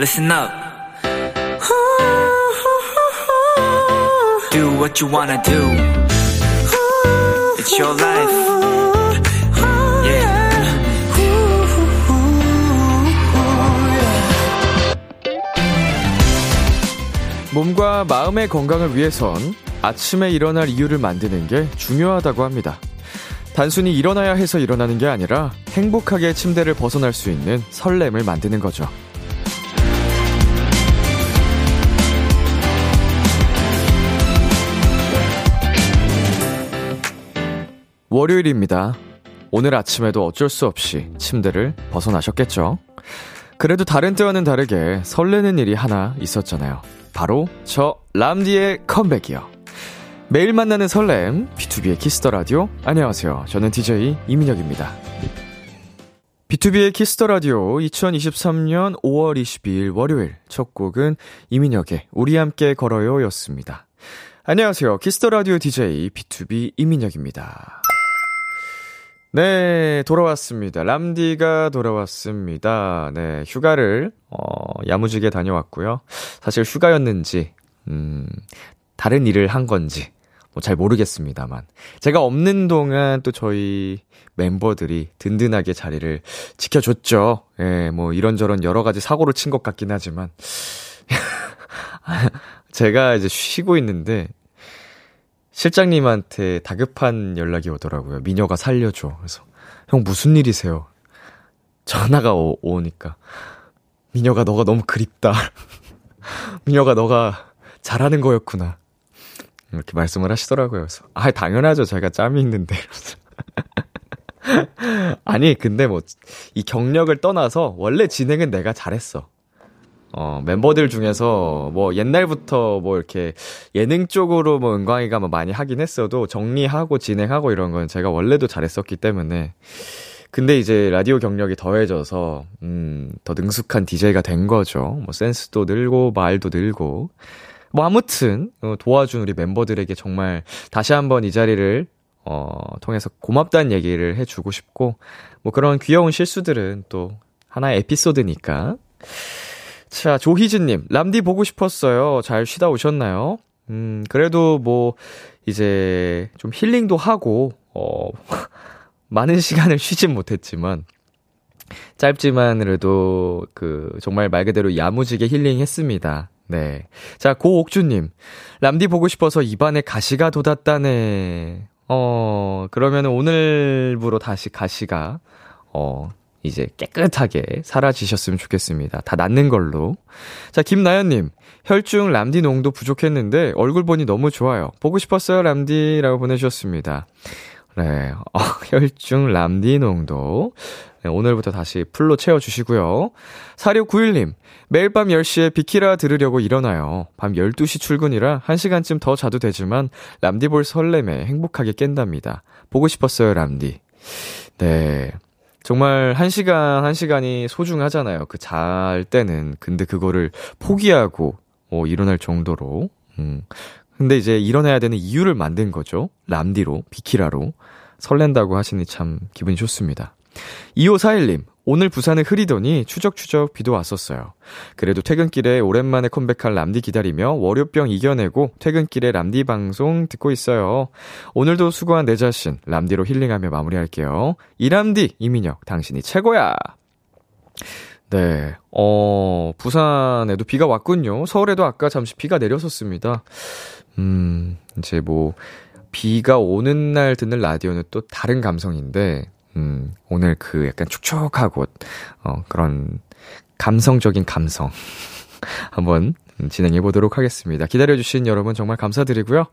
listen up. Do what you wanna do. It's your life. 몸과 마음의 건강을 위해선 아침에 일어날 이유를 만드는 게 중요하다고 합니다. 단순히 일어나야 해서 일어나는 게 아니라 행복하게 침대를 벗어날 수 있는 설렘을 만드는 거죠. 월요일입니다. 오늘 아침에도 어쩔 수 없이 침대를 벗어나셨겠죠? 그래도 다른 때와는 다르게 설레는 일이 하나 있었잖아요. 바로 저 람디의 컴백이요. 매일 만나는 설렘, B2B의 키스터 라디오. 안녕하세요. 저는 DJ 이민혁입니다. B2B의 키스터 라디오 2023년 5월 22일 월요일 첫 곡은 이민혁의 우리 함께 걸어요 였습니다. 안녕하세요. 키스터 라디오 DJ B2B 이민혁입니다. 네, 돌아왔습니다. 람디가 돌아왔습니다. 네, 휴가를, 어, 야무지게 다녀왔고요. 사실 휴가였는지, 음, 다른 일을 한 건지, 뭐 잘 모르겠습니다만. 제가 없는 동안 또 저희 멤버들이 든든하게 자리를 지켜줬죠. 예, 뭐 이런저런 여러 가지 사고를 친 것 같긴 하지만. 제가 이제 쉬고 있는데, 실장님한테 다급한 연락이 오더라고요. 미녀가 살려줘. 그래서, 형 무슨 일이세요? 전화가 오, 오니까. 미녀가 너가 너무 그립다. 미녀가 너가 잘하는 거였구나. 이렇게 말씀을 하시더라고요. 그래서, 아, 당연하죠. 제가 짬이 있는데. 아니, 근데 뭐, 이 경력을 떠나서 원래 진행은 내가 잘했어. 어, 멤버들 중에서 뭐 옛날부터 뭐 이렇게 예능 쪽으로 뭐 은광이가 뭐 많이 하긴 했어도 정리하고 진행하고 이런 건 제가 원래도 잘했었기 때문에. 근데 이제 라디오 경력이 더해져서 음, 더 능숙한 DJ가 된 거죠. 뭐 센스도 늘고 말도 늘고. 뭐 아무튼 어, 도와준 우리 멤버들에게 정말 다시 한번 이 자리를 어, 통해서 고맙다는 얘기를 해주고 싶고 뭐 그런 귀여운 실수들은 또 하나의 에피소드니까 자, 조희진님, 람디 보고 싶었어요. 잘 쉬다 오셨나요? 음, 그래도 뭐, 이제 좀 힐링도 하고, 어, 많은 시간을 쉬진 못했지만, 짧지만 그래도 그, 정말 말 그대로 야무지게 힐링 했습니다. 네. 자, 고옥주님, 람디 보고 싶어서 입안에 가시가 돋았다네. 어, 그러면 오늘부로 다시 가시가, 어, 이제 깨끗하게 사라지셨으면 좋겠습니다. 다 낫는 걸로. 자, 김나연님. 혈중 람디 농도 부족했는데 얼굴 보니 너무 좋아요. 보고 싶었어요, 람디라고 보내주셨습니다. 네. 어, 혈중 람디 농도. 네, 오늘부터 다시 풀로 채워주시고요. 4691님. 매일 밤 10시에 비키라 들으려고 일어나요. 밤 12시 출근이라 1시간쯤 더 자도 되지만 람디 볼 설렘에 행복하게 깬답니다. 보고 싶었어요, 람디. 네. 정말 한 시간 한 시간이 소중하잖아요. 그 잘 때는 근데 그거를 포기하고 어 일어날 정도로 음. 근데 이제 일어나야 되는 이유를 만든 거죠. 람디로 비키라로 설렌다고 하시니 참 기분이 좋습니다. 2541님, 오늘 부산은 흐리더니 추적추적 비도 왔었어요. 그래도 퇴근길에 오랜만에 컴백할 람디 기다리며 월요병 이겨내고 퇴근길에 람디 방송 듣고 있어요. 오늘도 수고한 내 자신 람디로 힐링하며 마무리할게요. 이람디 이민혁 당신이 최고야. 네, 어 부산에도 비가 왔군요. 서울에도 아까 잠시 비가 내렸었습니다. 음 이제 뭐 비가 오는 날 듣는 라디오는 또 다른 감성인데 음, 오늘 그 약간 축축하고, 어, 그런 감성적인 감성. 한번 진행해 보도록 하겠습니다. 기다려주신 여러분 정말 감사드리고요.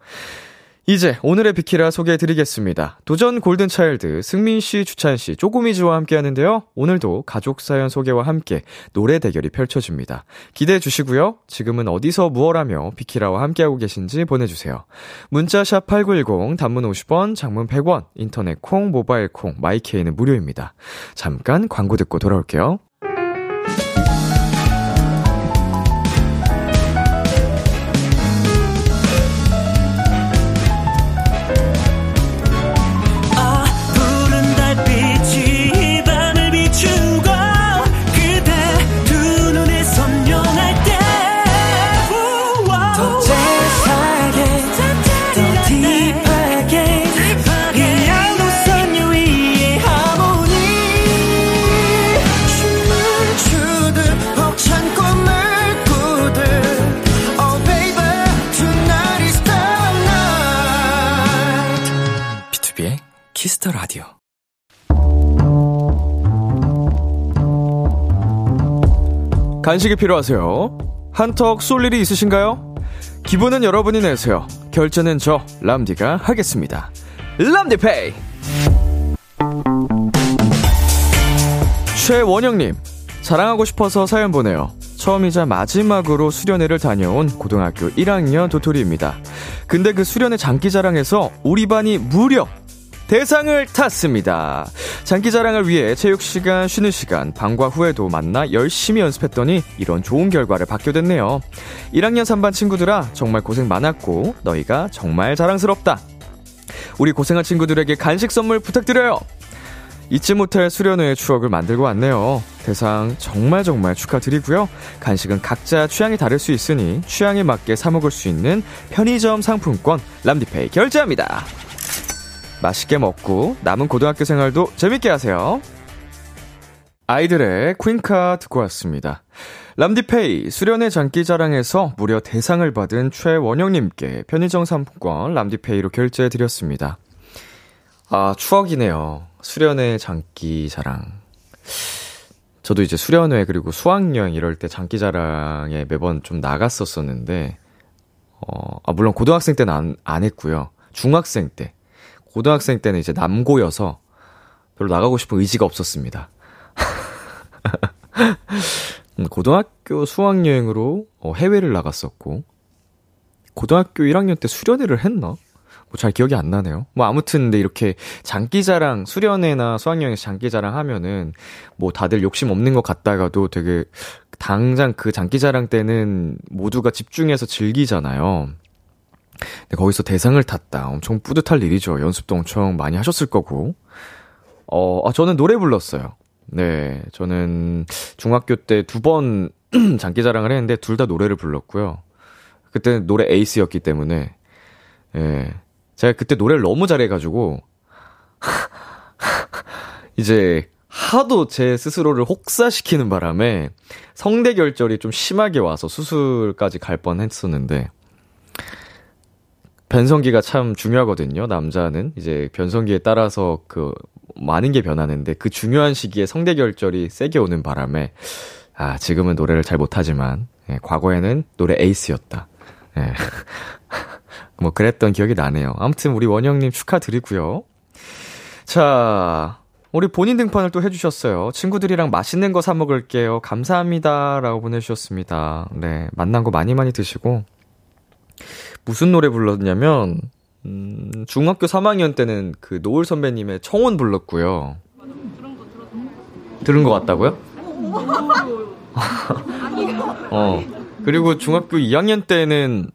이제 오늘의 비키라 소개해 드리겠습니다. 도전 골든차일드 승민 씨, 주찬 씨, 쪼꼬미즈와 함께 하는데요. 오늘도 가족 사연 소개와 함께 노래 대결이 펼쳐집니다. 기대해 주시고요. 지금은 어디서 무얼 하며 비키라와 함께하고 계신지 보내주세요. 문자샵 8910, 단문 50원, 장문 100원, 인터넷 콩, 모바일 콩, 마이케이는 무료입니다. 잠깐 광고 듣고 돌아올게요. Kiss the Radio. 간식이 필요하세요? 한턱 쏠 일이 있으신가요? 기분은 여러분이 내세요. 결제는 저 람디가 하겠습니다. 람디페이. 최원영님 자랑하고 싶어서 사연 보내요. 처음이자 마지막으로 수련회를 다녀온 고등학교 1학년 도토리입니다. 근데 그 수련회 장기자랑에서 우리 반이 무려 대상을 탔습니다. 장기자랑을 위해 체육시간, 쉬는 시간, 방과 후에도 만나 열심히 연습했더니 이런 좋은 결과를 받게 됐네요. 1학년 3반 친구들아, 정말 고생 많았고, 너희가 정말 자랑스럽다. 우리 고생한 친구들에게 간식 선물 부탁드려요. 잊지 못할 수련회의 추억을 만들고 왔네요. 대상 정말 정말 축하드리고요. 간식은 각자 취향이 다를 수 있으니 취향에 맞게 사먹을 수 있는 편의점 상품권 람디페이 결제합니다. 맛있게 먹고 남은 고등학교 생활도 재밌게 하세요. 아이들의 퀸카 듣고 왔습니다. 람디페이 수련회 장기자랑에서 무려 대상을 받은 최원영님께 편의점 상품권 람디페이로 결제해 드렸습니다. 아, 추억이네요. 수련회 장기자랑. 저도 이제 수련회 그리고 수학여행 이럴 때 장기자랑에 매번 좀 나갔었었는데, 어, 아, 물론 고등학생 때는 안, 안 했고요. 중학생 때. 고등학생 때는 이제 남고여서 별로 나가고 싶은 의지가 없었습니다. 고등학교 수학여행으로 어, 해외를 나갔었고, 고등학교 1학년 때 수련회를 했나? 뭐 잘 기억이 안 나네요. 뭐 아무튼 근데 이렇게 장기자랑 수련회나 수학여행에서 장기자랑 하면은 뭐 다들 욕심 없는 것 같다가도 되게 당장 그 장기자랑 때는 모두가 집중해서 즐기잖아요. 근데 거기서 대상을 탔다. 엄청 뿌듯할 일이죠. 연습도 엄청 많이 하셨을 거고. 어, 아, 저는 노래 불렀어요. 네, 저는 중학교 때 두 번 장기자랑을 했는데 둘 다 노래를 불렀고요. 그때는 노래 에이스였기 때문에, 예. 제가 그때 노래를 너무 잘해가지고, 이제 하도 제 스스로를 혹사시키는 바람에 성대결절이 좀 심하게 와서 수술까지 갈 뻔 했었는데, 변성기가 참 중요하거든요. 남자는 이제 변성기에 따라서 그 많은 게 변하는데 그 중요한 시기에 성대 결절이 세게 오는 바람에 아 지금은 노래를 잘 못하지만 예, 과거에는 노래 에이스였다. 예. 뭐 그랬던 기억이 나네요. 아무튼 우리 원영님 축하드리고요. 자, 우리 본인 등판을 또 해주셨어요. 친구들이랑 맛있는 거 사 먹을게요. 감사합니다. 라고 보내주셨습니다. 네, 만난 거 많이 많이 드시고. 무슨 노래 불렀냐면, 음, 중학교 3학년 때는 그 노을 선배님의 청혼 불렀고요. 들은 거 같다고요? 어. 그리고 중학교 2학년 때는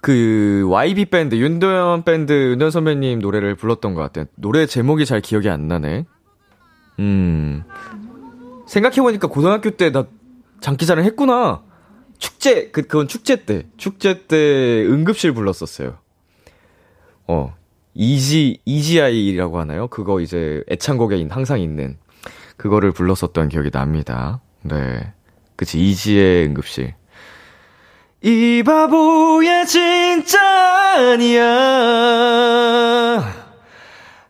그 YB 밴드 윤도현 밴드 윤도현 선배님 노래를 불렀던 것 같아요. 노래 제목이 잘 기억이 안 나네. 음 생각해 보니까 고등학교 때 나 장기자랑 했구나. 축제 그 그건 축제 때 축제 때 응급실 불렀었어요. 어 이지 이지아이라고 하나요? 그거 이제 애창곡에 항상 있는 그거를 불렀었던 기억이 납니다. 네, 그치 이지의 응급실. 이 바보야 진짜 아니야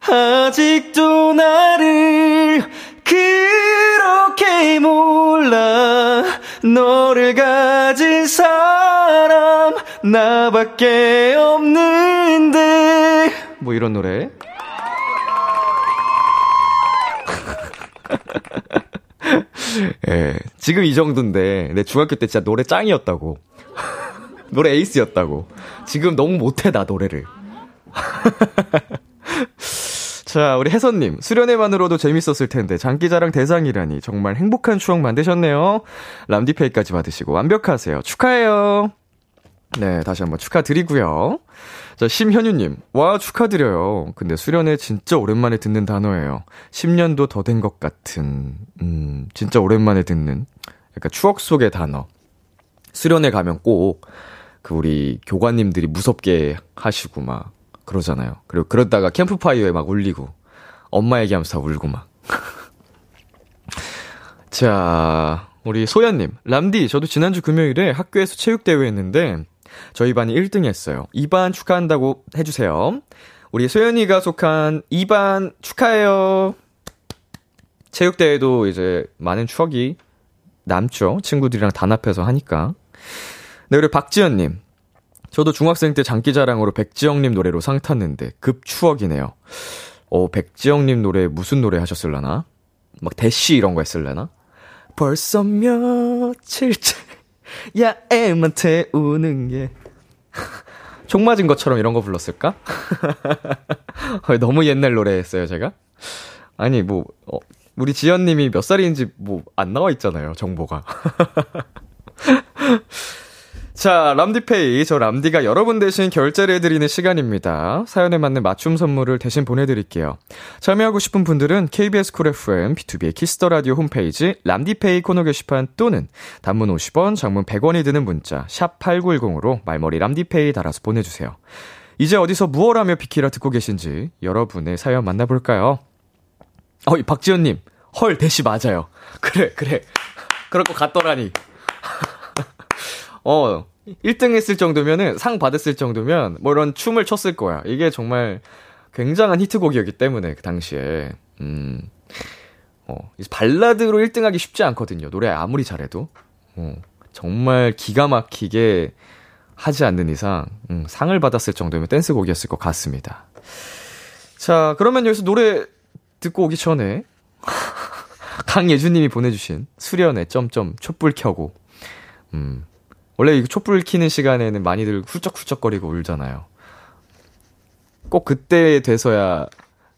아직도 나를 그렇게 몰라 너를 가진 사람 나밖에 없는데 뭐 이런 노래 예, 지금 이 정도인데 내 중학교 때 진짜 노래 짱이었다고 노래 에이스였다고. 지금 너무 못해, 나 노래를. 자, 우리 혜선님. 수련회만으로도 재밌었을 텐데, 장기자랑 대상이라니. 정말 행복한 추억 만드셨네요. 람디페이까지 받으시고 완벽하세요. 축하해요. 네, 다시 한번 축하드리고요. 자, 심현유님. 와, 축하드려요. 근데 수련회 진짜 오랜만에 듣는 단어예요. 10년도 더 된 것 같은, 음, 진짜 오랜만에 듣는, 약간 추억 속의 단어. 수련회 가면 꼭, 그 우리 교관님들이 무섭게 하시고 막 그러잖아요. 그리고 그러다가 캠프파이어에 막 울리고 엄마 얘기하면서 다 울고 막. 자, 우리 소연님, 람디, 저도 지난주 금요일에 학교에서 체육대회 했는데 저희 반이 1등 했어요. 이반 축하한다고 해주세요. 우리 소연이가 속한 2반 축하해요. 체육대회도 이제 많은 추억이 남죠. 친구들이랑 단합해서 하니까. 네, 그리고 박지연님. 저도 중학생 때 장기자랑으로 백지영님 노래로 상 탔는데 급 추억이네요. 어, 백지영님 노래 무슨 노래 하셨을라나? 막 대시 이런 거 했을래나? 벌써 며칠째 야 애만 태우는 게. 총 맞은 것처럼 이런 거 불렀을까? 너무 옛날 노래 했어요, 제가? 아니, 뭐, 어, 우리 지연님이 몇 살인지 뭐, 안 나와 있잖아요, 정보가. 자, 람디페이. 저 람디가 여러분 대신 결제를 해드리는 시간입니다. 사연에 맞는 맞춤 선물을 대신 보내드릴게요. 참여하고 싶은 분들은 KBS 쿨 FM, B2B의 키스터 라디오 홈페이지, 람디페이 코너 게시판 또는 단문 50원, 장문 100원이 드는 문자, 샵8910으로 말머리 람디페이 달아서 보내주세요. 이제 어디서 무얼 하며 비키라 듣고 계신지 여러분의 사연 만나볼까요? 어, 박지현님. 헐, 대시 맞아요. 그래, 그래. 그럴 것 같더라니. 어, 1등 했을 정도면은, 상 받았을 정도면, 뭐 이런 춤을 췄을 거야. 이게 정말 굉장한 히트곡이었기 때문에, 그 당시에. 음, 어, 발라드로 1등 하기 쉽지 않거든요. 노래 아무리 잘해도. 어, 정말 기가 막히게 하지 않는 이상, 음, 상을 받았을 정도면 댄스곡이었을 것 같습니다. 자, 그러면 여기서 노래 듣고 오기 전에, 강예준님이 보내주신 수련의 점점 촛불 켜고, 음, 원래 이 촛불 키는 시간에는 많이들 훌쩍훌쩍거리고 울잖아요. 꼭 그때 돼서야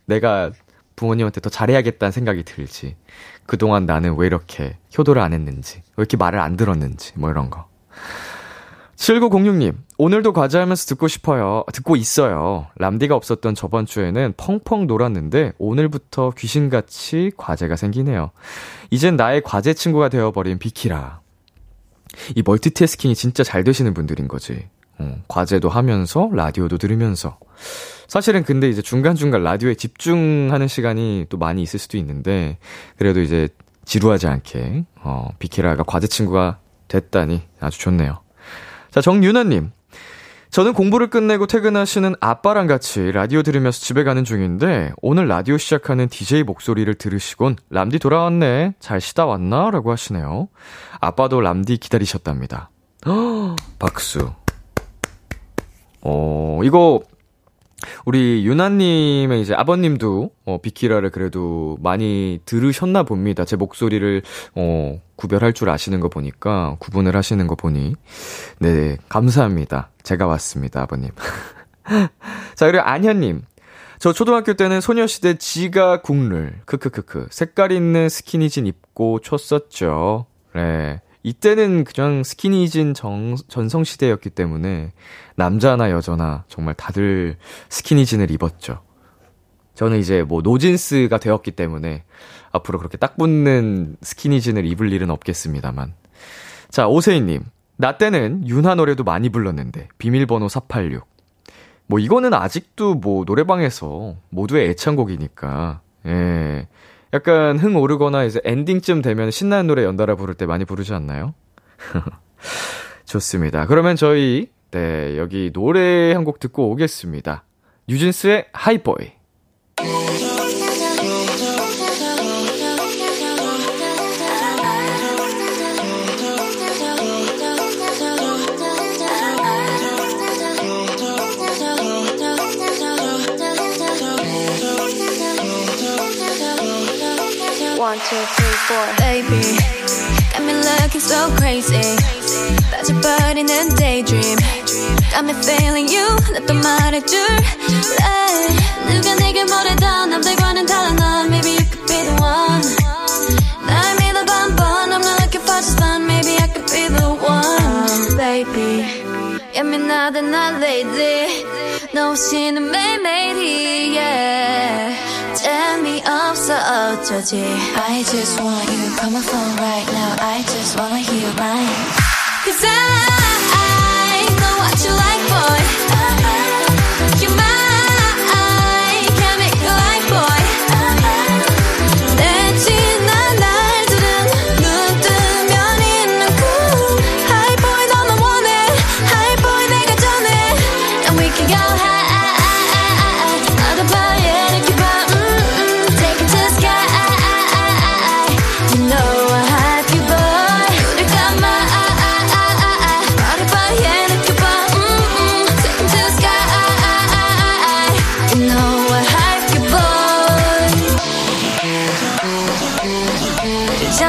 내가 부모님한테 더 잘해야겠다는 생각이 들지. 그동안 나는 왜 이렇게 효도를 안 했는지, 왜 이렇게 말을 안 들었는지, 뭐 이런 거. 7906님, 오늘도 과제하면서 듣고 싶어요. 듣고 있어요. 람디가 없었던 저번 주에는 펑펑 놀았는데, 오늘부터 귀신같이 과제가 생기네요. 이젠 나의 과제 친구가 되어버린 비키라. 이 멀티태스킹이 진짜 잘 되시는 분들인 거지. 어, 과제도 하면서 라디오도 들으면서. 사실은 근데 이제 중간중간 라디오에 집중하는 시간이 또 많이 있을 수도 있는데 그래도 이제 지루하지 않게 어, 비키라가 과제 친구가 됐다니 아주 좋네요. 자, 정유나님. 저는 공부를 끝내고 퇴근하시는 아빠랑 같이 라디오 들으면서 집에 가는 중인데 오늘 라디오 시작하는 DJ 목소리를 들으시곤 람디 돌아왔네 잘 쉬다 왔나? 라고 하시네요. 아빠도 람디 기다리셨답니다. 박수. 어, 이거 우리 유나님의 이제 아버님도 어, 비키라를 그래도 많이 들으셨나 봅니다. 제 목소리를 어, 구별할 줄 아시는 거 보니까 구분을 하시는 거 보니 네 감사합니다. 제가 왔습니다, 아버님. 자 그리고 안현님. 저 초등학교 때는 소녀시대 지가 국룰 크크크크 색깔 있는 스키니진 입고 췄었죠. 네. 이때는 그냥 스키니진 정, 전성시대였기 때문에 남자나 여자나 정말 다들 스키니진을 입었죠. 저는 이제 뭐 노진스가 되었기 때문에 앞으로 그렇게 딱 붙는 스키니진을 입을 일은 없겠습니다만. 자, 오세희님. 나 때는 윤하 노래도 많이 불렀는데, 비밀번호 486. 뭐 이거는 아직도 뭐 노래방에서 모두의 애창곡이니까, 예. 약간 흥 오르거나 이제 엔딩쯤 되면 신나는 노래 연달아 부를 때 많이 부르지 않나요? 좋습니다. 그러면 저희, 네, 여기 노래 한 곡 듣고 오겠습니다. 뉴진스의 하이보이. two, three, four. Baby, got me looking so crazy. 빠져버리는 daydream. Got me feeling you. 나또 말해줄래? 누가 내게 뭐래도 남들과는 달라 넌. Maybe you could be the one. 날 믿어봐 한번. I'm not looking for just fun. Maybe I could be the one. Baby, 예민하다 나 lately. 너 없이는 매일매일이 yeah. turn me up so dirty. I just want you on my phone right now. I just wanna hear right. Cause I, I know what you like, boy.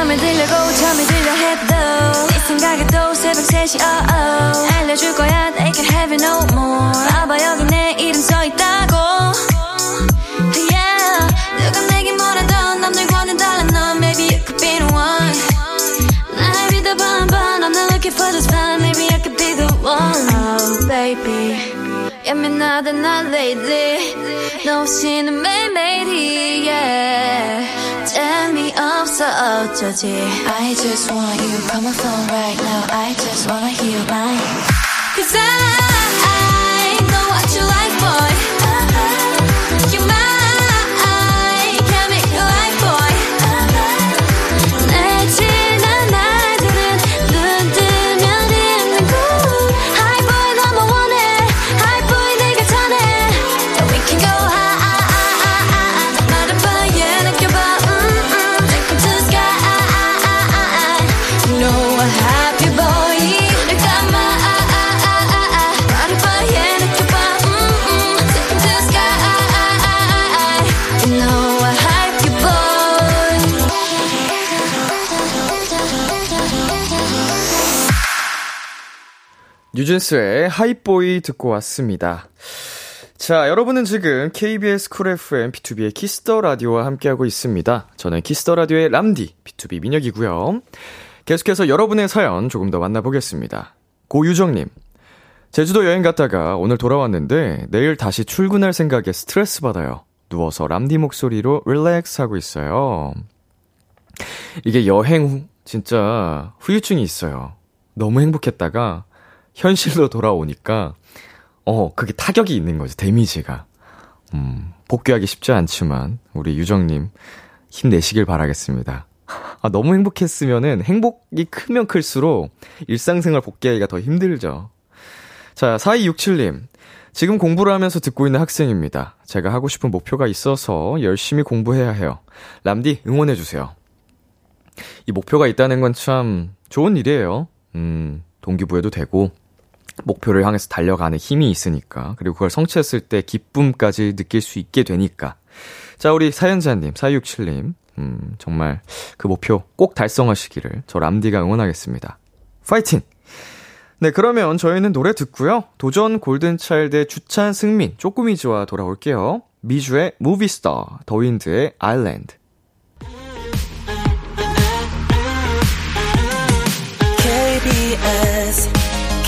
맘에 들려고 잠이 들려 해도 네 생각에 또 새벽 3시 oh oh 알려줄 거야 they can have it no more 봐봐 여기 내 이름 써있다고 yeah 누가 내게 뭐라던 남들과는 달라 넌 maybe you could be the one 날 믿어봐 한번 I'm not looking for this fun maybe I could be the one oh baby 예민하다 난 lately 너 없이는 매일매일이 yeah 재미없어 어쩌지 I just want you call my phone right now I just wanna hear your line Cause I know what you like boy 뉴진스의 Hype Boy 듣고 왔습니다. 자, 여러분은 지금 KBS 쿨 FM B2B의 키스터 라디오와 함께하고 있습니다. 저는 키스터 라디오의 람디 B2B 민혁이고요. 계속해서 여러분의 사연 조금 더 만나보겠습니다. 고유정님. 제주도 여행 갔다가 오늘 돌아왔는데 내일 다시 출근할 생각에 스트레스 받아요. 누워서 람디 목소리로 relax 하고 있어요. 이게 여행 후 진짜 후유증이 있어요. 너무 행복했다가 현실로 돌아오니까 어 그게 타격이 있는 거죠 데미지가. 음 복귀하기 쉽지 않지만 우리 유정님 힘내시길 바라겠습니다. 아 너무 행복했으면은 행복이 크면 클수록 일상생활 복귀하기가 더 힘들죠. 자 4267님. 지금 공부를 하면서 듣고 있는 학생입니다. 제가 하고 싶은 목표가 있어서 열심히 공부해야 해요. 람디 응원해주세요. 이 목표가 있다는 건 참 좋은 일이에요. 음 동기부여도 되고 목표를 향해서 달려가는 힘이 있으니까. 그리고 그걸 성취했을 때 기쁨까지 느낄 수 있게 되니까. 자 우리 사연자님 4267님 음 정말 그 목표 꼭 달성하시기를 저 람디가 응원하겠습니다. 파이팅! 네 그러면 저희는 노래 듣고요. 도전 골든차일드의 주찬 승민 쪼꼬미즈와 돌아올게요. 미주의 Movie Star 더윈드의 Island. KBS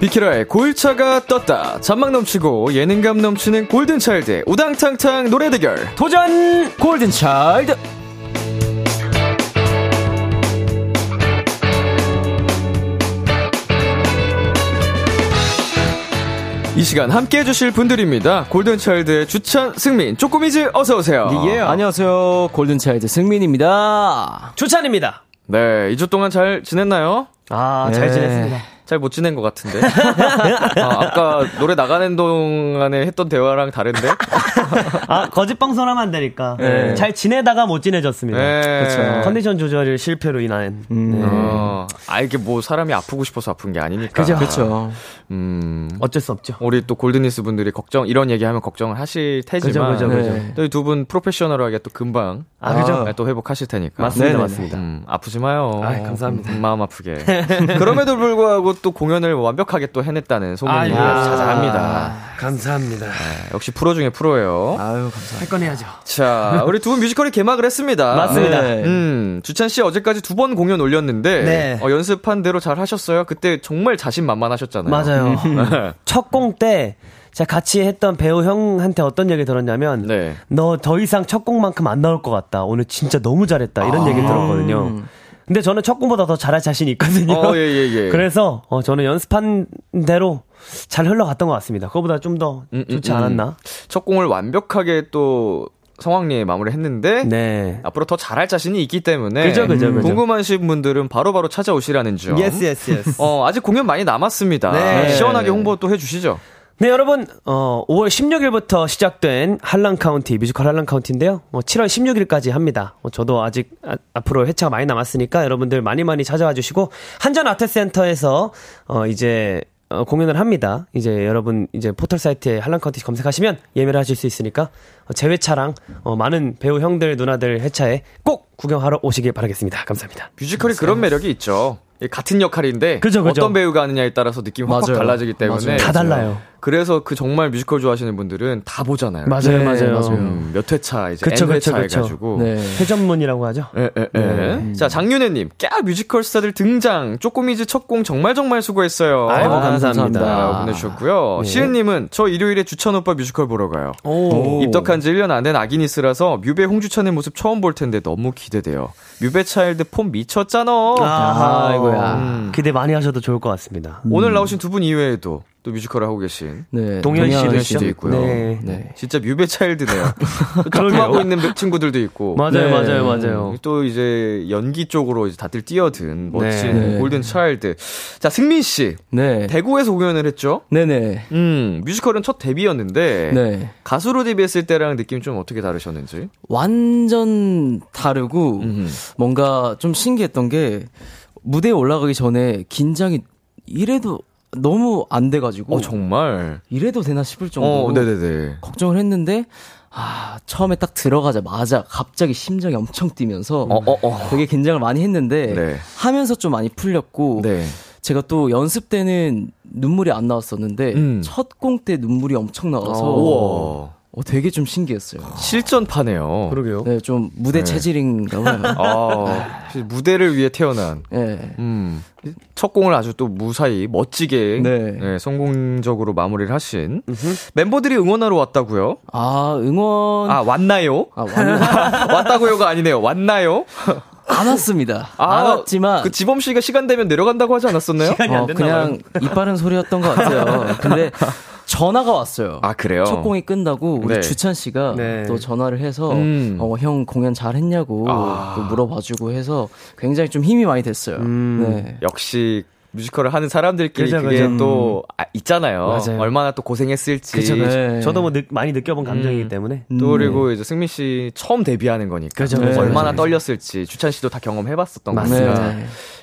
비키라의 골차가 떴다. 잔망 넘치고 예능감 넘치는 골든차일드의 우당탕탕 노래 대결. 도전 골든차일드 이 시간 함께 해주실 분들입니다. 골든차일드의 주찬, 승민, 쪼꼬미즈 어서오세요. 예 안녕하세요 골든차일드 승민입니다 조찬입니다. 네, 2주 동안 잘 지냈나요? 아, 잘 네. 지냈습니다. 잘 못 지낸 것 같은데. 아, 까 노래 나가는 동안에 했던 대화랑 다른데? 아, 거짓 방송하면 안 되니까. 네. 잘 지내다가 못 지내졌습니다. 네. 그렇죠. 컨디션 조절 실패로 인한. 네. 어, 아, 이게 뭐 사람이 아프고 싶어서 아픈 게 아니니까. 그죠. 그렇죠 음, 어쩔 수 없죠. 우리 또 골든니스 분들이 걱정, 이런 얘기 하면 걱정을 하실 테지만. 그죠, 그죠, 그죠. 또두 분 프로페셔널하게 또 금방. 아, 그죠? 네, 또 회복하실 테니까. 맞습니다, 네네네. 맞습니다. 음, 아프지 마요. 아이, 감사합니다. 음, 마음 아프게. 그럼에도 불구하고 또 공연을 완벽하게 또 해냈다는 소문이 아이고. 자자합니다. 감사합니다. 네, 역시 프로 중에 프로예요. 아유 감사합니다 할 건 해야죠. 자, 우리 두 분 뮤지컬이 개막을 했습니다. 맞습니다. 네. 음, 주찬 씨 어제까지 두 번 공연 올렸는데 네. 어, 연습한 대로 잘 하셨어요. 그때 정말 자신만만하셨잖아요. 맞아요. 첫 공 때 제가 같이 했던 배우 형한테 어떤 얘기 들었냐면 네. 너더 이상 첫 곡만큼 안 나올 것 같다. 오늘 진짜 너무 잘했다. 이런 얘기 들었거든요. 근데 저는 첫 곡보다 더 잘할 자신이 있거든요. 어, 예, 예, 예. 그래서 어, 저는 연습한 대로 잘 흘러갔던 것 같습니다. 그거보다 좀더 음, 음, 좋지 음. 않았나? 첫 공을 완벽하게 또 성황리에 마무리했는데 네. 앞으로 더 잘할 자신이 있기 때문에 그죠, 그죠, 그죠. 궁금하신 분들은 바로 바로 찾아오시라는 점. yes yes yes. 어, 아직 공연 많이 남았습니다. 네. 시원하게 홍보 또 해주시죠. 네, 여러분, 어, 5월 16일부터 시작된 할란 카운티, 뮤지컬 할란 카운티인데요. 어, 7월 16일까지 합니다. 어, 저도 아직 아, 앞으로 회차가 많이 남았으니까 여러분들 많이 많이 찾아와 주시고, 한전 아트센터에서, 어, 이제, 어, 공연을 합니다. 이제 여러분, 이제 포털 사이트에 할란 카운티 검색하시면 예매를 하실 수 있으니까, 어, 제 회차랑, 어, 많은 배우 형들, 누나들 회차에 꼭 구경하러 오시길 바라겠습니다. 감사합니다. 뮤지컬이 그런 매력이 있죠. 이 같은 역할인데 그죠, 그죠. 어떤 배우가 하느냐에 따라서 느낌이 확확 맞아요. 달라지기 때문에 맞아요. 다 달라요. 그래서 그 정말 뮤지컬 좋아하시는 분들은 다 보잖아요. 맞아요, 네, 맞아요. 맞아요. 음, 몇 회차 이제 그쵸, 회차 그쵸, 그쵸. 해가지고. 네. 회전문이라고 하죠. 예, 예, 예. 자, 장윤혜님, 꺅 뮤지컬 스타들 등장. 쪼꼬미즈 첫 공 정말 정말 수고했어요. 아이고, 아, 감사합니다. 라고 보내주셨고요. 네. 시은님은 저 일요일에 주찬 오빠 뮤지컬 보러 가요. 오. 입덕한 지 1년 안 된 아기니스라서 뮤배 홍주찬의 모습 처음 볼 텐데 너무 기대돼요. 뮤배 차일드 폼 미쳤잖아. 아하, 아이고야. 음. 기대 많이 하셔도 좋을 것 같습니다. 오늘 나오신 두 분 이외에도 또 뮤지컬을 하고 계신 네. 동현 씨도 씨도? 있고요. 네. 네. 진짜 뮤배 차일드네요. 작품하고 있는 친구들도 있고. 맞아요, 네. 맞아요, 맞아요. 음, 또 이제 연기 쪽으로 이제 다들 뛰어든 멋진 네. 네. 골든 차일드. 자, 승민 씨. 네. 대구에서 공연을 했죠? 네네. 음, 뮤지컬은 첫 데뷔였는데 네. 가수로 데뷔했을 때랑 느낌 좀 어떻게 다르셨는지? 완전 다르고 음흠. 뭔가 좀 신기했던 게 무대에 올라가기 전에 긴장이 이래도 너무 안 돼가지고 어, 정말. 이래도 되나 싶을 정도로 어, 네네네. 걱정을 했는데 아 처음에 딱 들어가자마자 갑자기 심장이 엄청 뛰면서 어, 어, 어. 되게 긴장을 많이 했는데 네. 하면서 좀 많이 풀렸고 네. 제가 또 연습 때는 눈물이 안 나왔었는데 음. 첫공 때 눈물이 엄청 나와서 우와. 어, 되게 좀 신기했어요. 실전파네요. 그러게요. 네, 좀 무대 체질인가 봐요. 아, 무대를 위해 태어난. 네. 음. 첫 공을 아주 또 무사히 멋지게 네. 네, 성공적으로 마무리를 하신 멤버들이 응원하러 왔다고요? 아, 응원 아, 왔나요? 아, 왔, 왔다고요가 아니네요. 왔나요? 안 왔습니다. 아, 안 왔지만 그 지범 씨가 시간 되면 내려간다고 하지 않았었나요? 어, 그냥 이빠른 소리였던 것 같아요. 근데 전화가 왔어요. 아, 그래요? 첫 공이 끝나고 우리 네. 주찬 씨가 네. 또 전화를 해서 음. 어, 형 공연 잘 했냐고 아. 또 물어봐주고 해서 굉장히 좀 힘이 많이 됐어요. 음. 네. 역시 뮤지컬을 하는 사람들끼리 그죠, 그게 그죠. 또 아, 있잖아요. 맞아요. 얼마나 또 고생했을지. 그쵸, 그쵸. 네. 저도 뭐 느, 많이 느껴본 감정이기 음. 때문에. 또 그리고 이제 승민 씨 처음 데뷔하는 거니까 그죠, 그죠, 얼마나. 떨렸을지 주찬 씨도 다 경험해봤었던 맞습니다.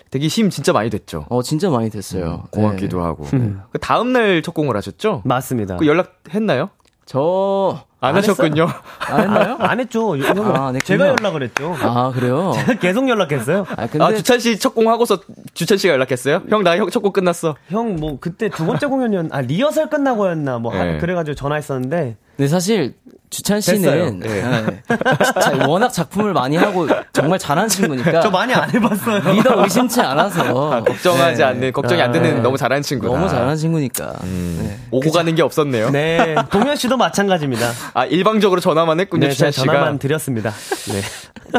네. 되게 힘 진짜 많이 됐죠. 어, 진짜 많이 됐어요. 고맙기도 네. 하고. 그 다음 날 첫 공을 하셨죠? 맞습니다. 그 연락했나요? 저, 안, 하셨군요. 안 했나요? 안 했죠. 아, 안 했군요. 제가 연락을 했죠. 아, 그래요? 계속 연락했어요. 아, 근데. 아 주찬 씨 첫 공 하고서 주찬 씨가 연락했어요? 형 나 형 첫 공 끝났어. 형 뭐 그때 두 번째 공연이었 아 리허설 끝나고였나 뭐 하- 네. 그래가지고 전화했었는데 근데 사실 주찬 씨는 됐어요. 네. 자, 워낙 작품을 많이 하고 정말 잘하는 친구니까 저 많이 안 해봤어요. 믿어 의심치 않아서 걱정하지 네. 않는 걱정이 안 되는 너무 잘하는 친구다. 너무 잘하는 친구니까. 네. 오고 가는 게 없었네요. 네, 동현 씨도 마찬가지입니다. 아 일방적으로 전화만 했군요 네, 주찬 씨가. 전화만 드렸습니다. 네.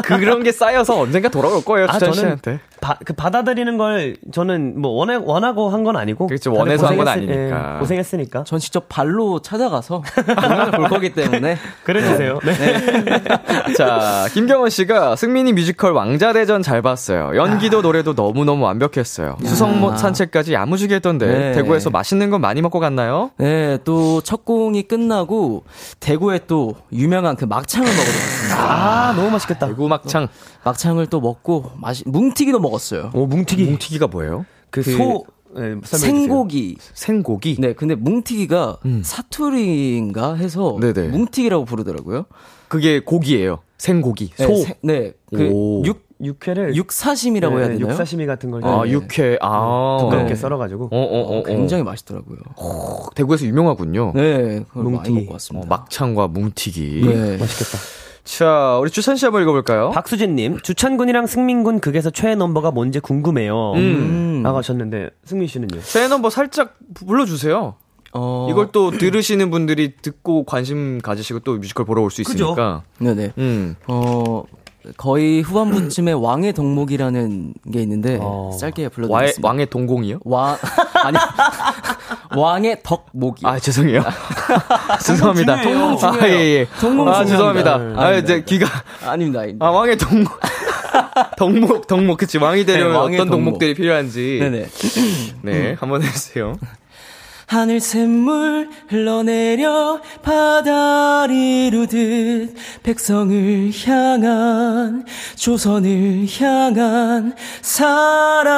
그런 게 쌓여서 언젠가 돌아올 거예요 아, 주찬 저는 씨한테. 바, 그 받아들이는 걸 저는 뭐 원해, 원하고 한 건 아니고. 그렇죠, 원해서 한건 고생했으- 아니니까. 예, 고생했으니까. 전 직접 발로 찾아가서 볼 거기 때문에 그래주세요. 네. 자, 김경원 씨가 승민이 뮤지컬 왕자대전 잘 봤어요. 연기도 노래도 너무너무 완벽했어요. 수성 산책까지 야무지게 했던데 네. 대구에서 맛있는 건 많이 먹고 갔나요? 네, 또 첫 공이 끝나고 대구에 또 유명한 그 막창을 먹으러 갔습니다. 아, 너무 맛있겠다. 대구 막창. 막창을 또 먹고 맛이 뭉티기도 먹었어요. 오, 뭉티기. 뭉티기가 뭐예요? 그 그 소, 네. 생고기. 생고기. 네, 근데 뭉티기가 사투리인가 해서 음. 네네. 뭉티기라고 부르더라고요. 그게 고기예요. 생고기. 네, 소. 세- 네, 그 오. 육, 육회를. 육사심이라고 해야 네, 되나요? 육사시미 같은 걸. 아, 네. 육회. 아. 두껍게 네. 썰어 가지고. 어, 어, 어, 어. 굉장히 맛있더라고요. 대구에서 유명하군요. 네, 그걸 뭉티기. 많이 먹고 어, 왔습니다. 막창과 뭉티기. 네. 맛있겠다. 자, 우리 주찬 씨 한번 읽어볼까요? 박수진님, 주찬군이랑 승민군 극에서 최애 넘버가 뭔지 궁금해요. 음. 라고 하셨는데, 승민 씨는요? 최애 넘버 살짝 불러주세요. 어, 이걸 또 들으시는 분들이 듣고 관심 가지시고 또 뮤지컬 보러 올 수 있으니까. 네네. 음. 어, 거의 후반부쯤에 왕의 덕목이라는 게 있는데, 어. 짧게 불러드리겠습니다. 왕의 동공이요? 와, 아니, 왕의 덕목이. 아, 죄송해요. 죄송합니다. 동목 중요해요. 아, 예, 예. 동목 아, 죄송합니다. 중요합니다. 아, 이제 귀가. 아닙니다. 아닙니다. 아, 왕의 동목. 덕목, 덕목. 그치. 왕이 되려면 네, 어떤 덕목. 동목들이 필요한지. 네네. 네, 한번 해주세요. 하늘 샘물 흘러내려 바다를 이루듯 백성을 향한 조선을 향한 사랑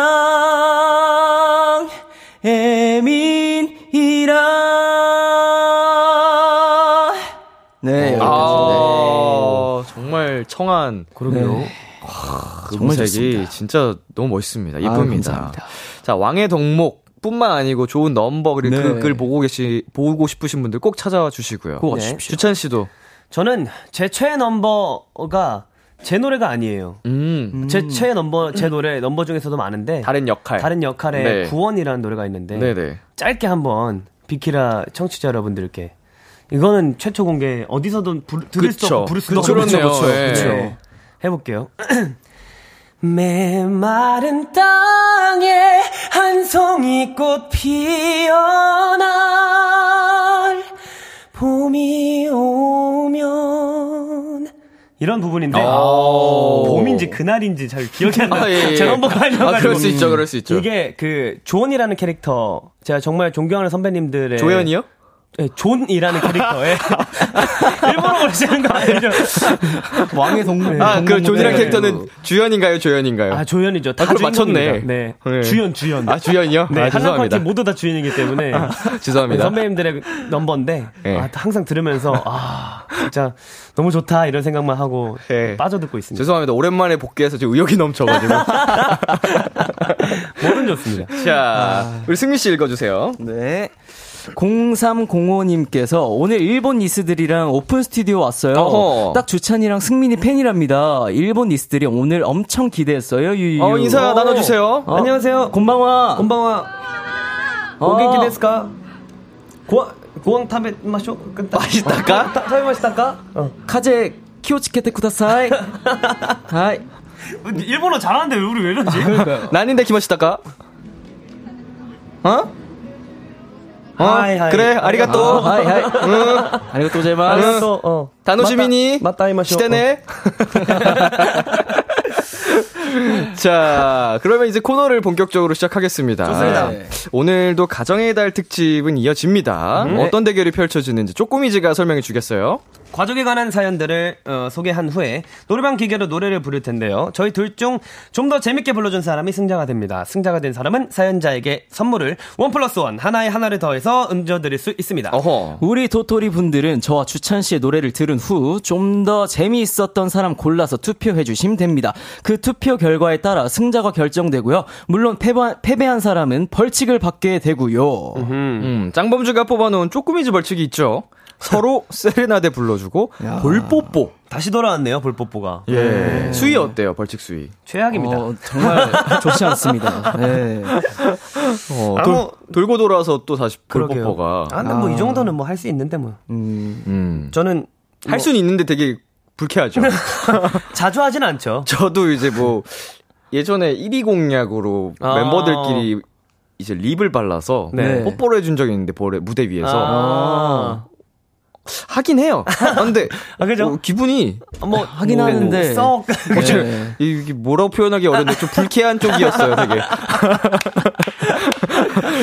에민이라 네, 여기까지. 아, 정말 청한. 그러게요. 네. 정말 음색이 좋습니다. 진짜 너무 멋있습니다. 이쁩니다. 감사합니다. 자, 왕의 덕목. 뿐만 아니고 좋은 넘버 그리고 네. 그글 보고 계시 보고 싶으신 분들 꼭 찾아와 주시고요. 꼭 네. 와주십시오. 주찬 씨도 저는 제 최애 넘버가 제 노래가 아니에요. 음, 제 최애 넘버 제 노래 넘버 중에서도 많은데 다른 역할. 다른 역할의 네. 구원이라는 노래가 있는데 네네. 짧게 한번 비키라 청취자 여러분들께 이거는 최초 공개 어디서든 부르, 들을 수 그쵸. 없고 부를 수도 그쵸, 없는. 그쵸. 네. 해볼게요. 메마른 땅에 한 송이 꽃 피어날 봄이 오면 이런 부분인데 봄인지 그날인지 잘 기억이 안 나요. 아, 예, 예. 제 넘버가 아니어가지고 아, 그럴 수 있죠, 그럴 수 있죠. 이게 그 존이라는 캐릭터 제가 정말 존경하는 선배님들의 조연이요? 네, 존이라는 캐릭터에 일부러 그러시는 거 아니죠? 왕의 덕목. 아, 그 존이란 네. 캐릭터는 주연인가요, 조연인가요? 아 조연이죠. 다 아, 맞췄네. 네. 네. 주연 주연. 아, 주연이요? 네, 아, 죄송합니다. 모두 다 주연이기 때문에 죄송합니다. 선배님들의 넘버인데 네. 아, 항상 들으면서 아 진짜 너무 좋다 이런 생각만 하고 네. 빠져듣고 있습니다. 죄송합니다. 오랜만에 복귀해서 지금 의욕이 넘쳐가지고. 뭐든 좋습니다. 자, 우리 승민 씨 읽어주세요. 네. 0305님께서 오늘 일본 니스들이랑 오픈 스튜디오 왔어요. 어허. 딱 주찬이랑 승민이 팬이랍니다. 일본 니스들이 오늘 엄청 기대했어요. 유유. 어, 인사 나눠주세요. 어? 안녕하세요. こんばんは. こんばんは 어. お元気ですか? ご飯 ご飯 食べましょ ましたか? た- 食べ ましたか? 어. 風邪 気をつけてください. はい. 일본어 잘하는데 우리 왜 이러지? 何で来ましたか? 어? 어? はい, はい. 그래, ありがとう. はい はい. ありがとう ございます. 알았어. 어. 楽しみに. また会いましょ. してね. 자, 그러면 이제 코너를 본격적으로 시작하겠습니다. 좋습니다. 네. 오늘도 가정의 달 특집은 이어집니다. 어떤 대결이 펼쳐지는지 쪼꼬미지가 설명해 주겠어요. 과족에 관한 사연들을 어, 소개한 후에 노래방 기계로 노래를 부를 텐데요. 저희 둘 중 좀 더 재밌게 불러준 사람이 승자가 됩니다. 승자가 된 사람은 사연자에게 선물을 원 플러스 원 하나에 하나를 더해서 얹어드릴 수 있습니다. 어허. 우리 도토리 분들은 저와 주찬 씨의 노래를 들은 후 좀 더 재미있었던 사람 골라서 투표해 주시면 됩니다. 그 투표 결과에 따라 승자가 결정되고요. 물론 패배, 패배 한 사람은 벌칙을 받게 되고요. 음, 짱범주가 뽑아놓은 쪼꼬미지 벌칙이 있죠. 서로 세레나데 불러주고 볼뽀뽀. 다시 돌아왔네요, 볼뽀뽀가. 예. 수위 어때요? 벌칙 수위. 최악입니다. 어, 정말 좋지 않습니다. 네. 어, 아, 돌, 뭐- 돌고 돌아서 또 다시. 볼뽀뽀가. 아, 근데 뭐 이 정도는 뭐 할 수 있는데 뭐. 음. 저는 할 수는 있는데 되게 불쾌하죠. 자주 하진 않죠. 저도 이제 뭐 예전에 1위 공약으로 아. 멤버들끼리 이제 립을 발라서 네. 뽀뽀를 해준 적이 있는데 무대 위에서 아. 하긴 해요. 아, 근데 아, 그죠? 어, 기분이 뭐 하긴 뭐 하는데. 썩 네. 이게 뭐라고 표현하기 어려운데 좀 불쾌한 쪽이었어요, 되게.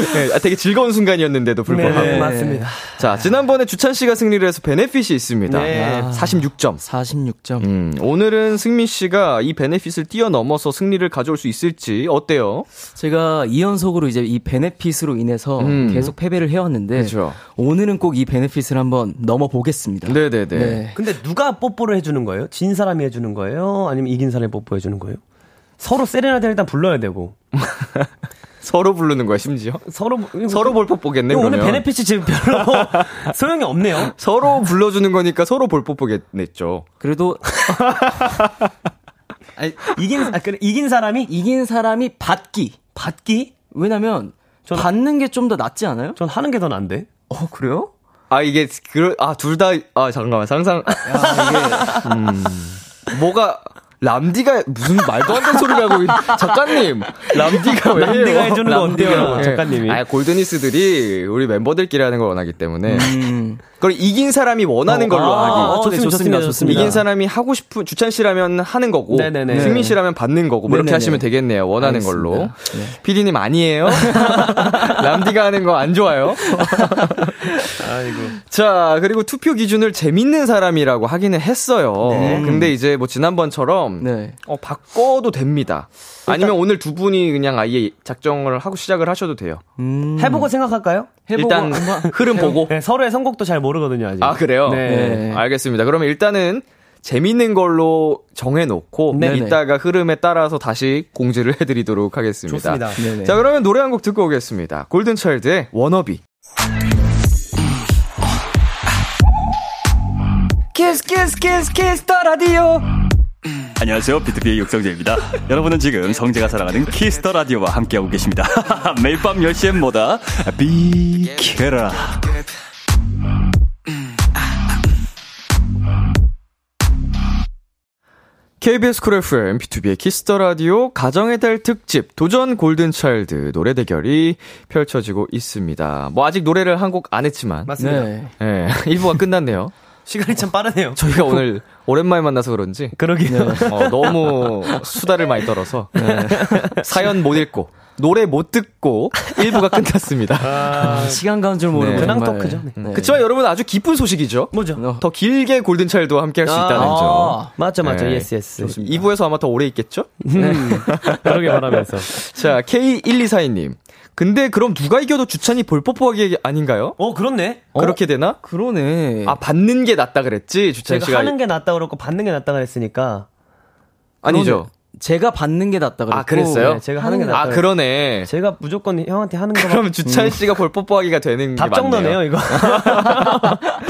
네, 아, 되게 즐거운 순간이었는데도 불구하고. 네, 맞습니다. 자, 지난번에 주찬 씨가 승리를 해서 베네핏이 있습니다. 네. 46점. 46점. 음, 오늘은 승민 씨가 이 베네핏을 뛰어넘어서 승리를 가져올 수 있을지 어때요? 제가 2연속으로 이제 이 베네핏으로 인해서 음. 계속 패배를 해왔는데 그죠. 오늘은 꼭 이 베네핏을 한번 넘어보겠습니다. 네네네. 네. 근데 누가 뽀뽀를 해주는 거예요? 진 사람이 해주는 거예요? 아니면 이긴 사람이 뽀뽀해주는 거예요? 서로 세레나데 일단 불러야 되고 서로 부르는 거야, 심지어? 서로 서로 볼 뽀뽀겠네, 이거 오늘 그러면. 베네핏이 지금 별로 소용이 없네요. 서로 불러주는 거니까 서로 볼 뽀뽀겠냈죠. 그래도 아니, 이긴 아, 그래, 이긴 사람이 이긴 사람이 받기. 받기? 왜냐면 저는- 받는 게 좀 더 낫지 않아요? 전 하는 게 더 난데. 어 그래요? 아, 이게, 그, 아, 둘 다, 아, 잠깐만, 상상. 음, 뭐가, 람디가 무슨 말도 안 되는 소리를 하고 있... 작가님 람디가 왜 람디가? 해주는 거 어때요, 람디가. 작가님이? 아 골드니스들이 우리 멤버들끼리 하는 걸 원하기 때문에 그걸 이긴 사람이 원하는 걸로 아, 하기. 어, 좋습니다, 네, 좋습니다, 좋습니다. 이긴 사람이 하고 싶은 주찬 씨라면 하는 거고 네네네. 승민 씨라면 받는 거고 뭐 이렇게. 하시면 되겠네요. 원하는 알겠습니다. 걸로. 피디님 아니에요? 람디가 하는 거 안 좋아요. 아이고. 자, 그리고 투표 기준을 재밌는 사람이라고 하기는 했어요. 근데 이제 뭐 지난번처럼 네. 어, 바꿔도 됩니다. 아니면 오늘 두 분이 그냥 아예 작정을 하고 시작을 하셔도 돼요. 음. 해보고 생각할까요? 해보고 일단 흐름 보고. 네, 서로의 선곡도 잘 모르거든요, 아직. 아, 그래요? 네. 네. 알겠습니다. 그러면 일단은 재밌는 걸로 정해놓고 네네. 이따가 흐름에 따라서 다시 공지를 해드리도록 하겠습니다. 좋습니다. 네네. 자, 그러면 노래 한 곡 듣고 오겠습니다. 골든차일드의 워너비. 키스 키스 키스 키스 더 라디오. 안녕하세요. 비투비의 육성재입니다. 여러분은 지금 성재가 사랑하는 키스 더 라디오와 함께하고 계십니다. 매일 밤 10시엔 뭐다? 비키라. KBS 쿨 FM, 비투비의 키스 더 라디오 가정의 달 특집 도전 골든차일드 노래 대결이 펼쳐지고 있습니다. 뭐 아직 노래를 한 곡 안 했지만 맞습니다. 네. 예, 1부가 끝났네요. 시간이 참 빠르네요. 저희가 오늘 오랜만에 만나서 그런지 그러게요. 어, 너무 수다를 많이 떨어서 사연 못 읽고 노래 못 듣고 1부가 끝났습니다. 아, 시간 가는 줄 모르고 네. 정말. 토크죠. 네. 네. 그치만 여러분 아주 기쁜 소식이죠. 뭐죠? 더 길게 골든차일드와 함께 할수 아, 있다는 점. 아, 맞죠, 맞죠. 네. Yes, yes. 2부에서 아마 더 오래 있겠죠? 음, 그러게 바라면서. 자, K1242님. 근데 그럼 누가 이겨도 주찬이 볼 뽀뽀하기 아닌가요? 어, 그렇네. 그렇게 되나? 그러네. 아, 받는 게 낫다 그랬지? 주찬 제가 씨가. 하는 게 낫다 그렇고 받는 게 낫다 그랬으니까. 아니죠. 제가 받는 게 낫다 그랬고. 아, 그랬어요? 네, 제가 하는 게 낫다. 아, 그러네. 제가 무조건 형한테 하는 거 그러면 주찬 씨가 볼 뽀뽀하기가 되는 게 답정너네요, 맞네요. 이거.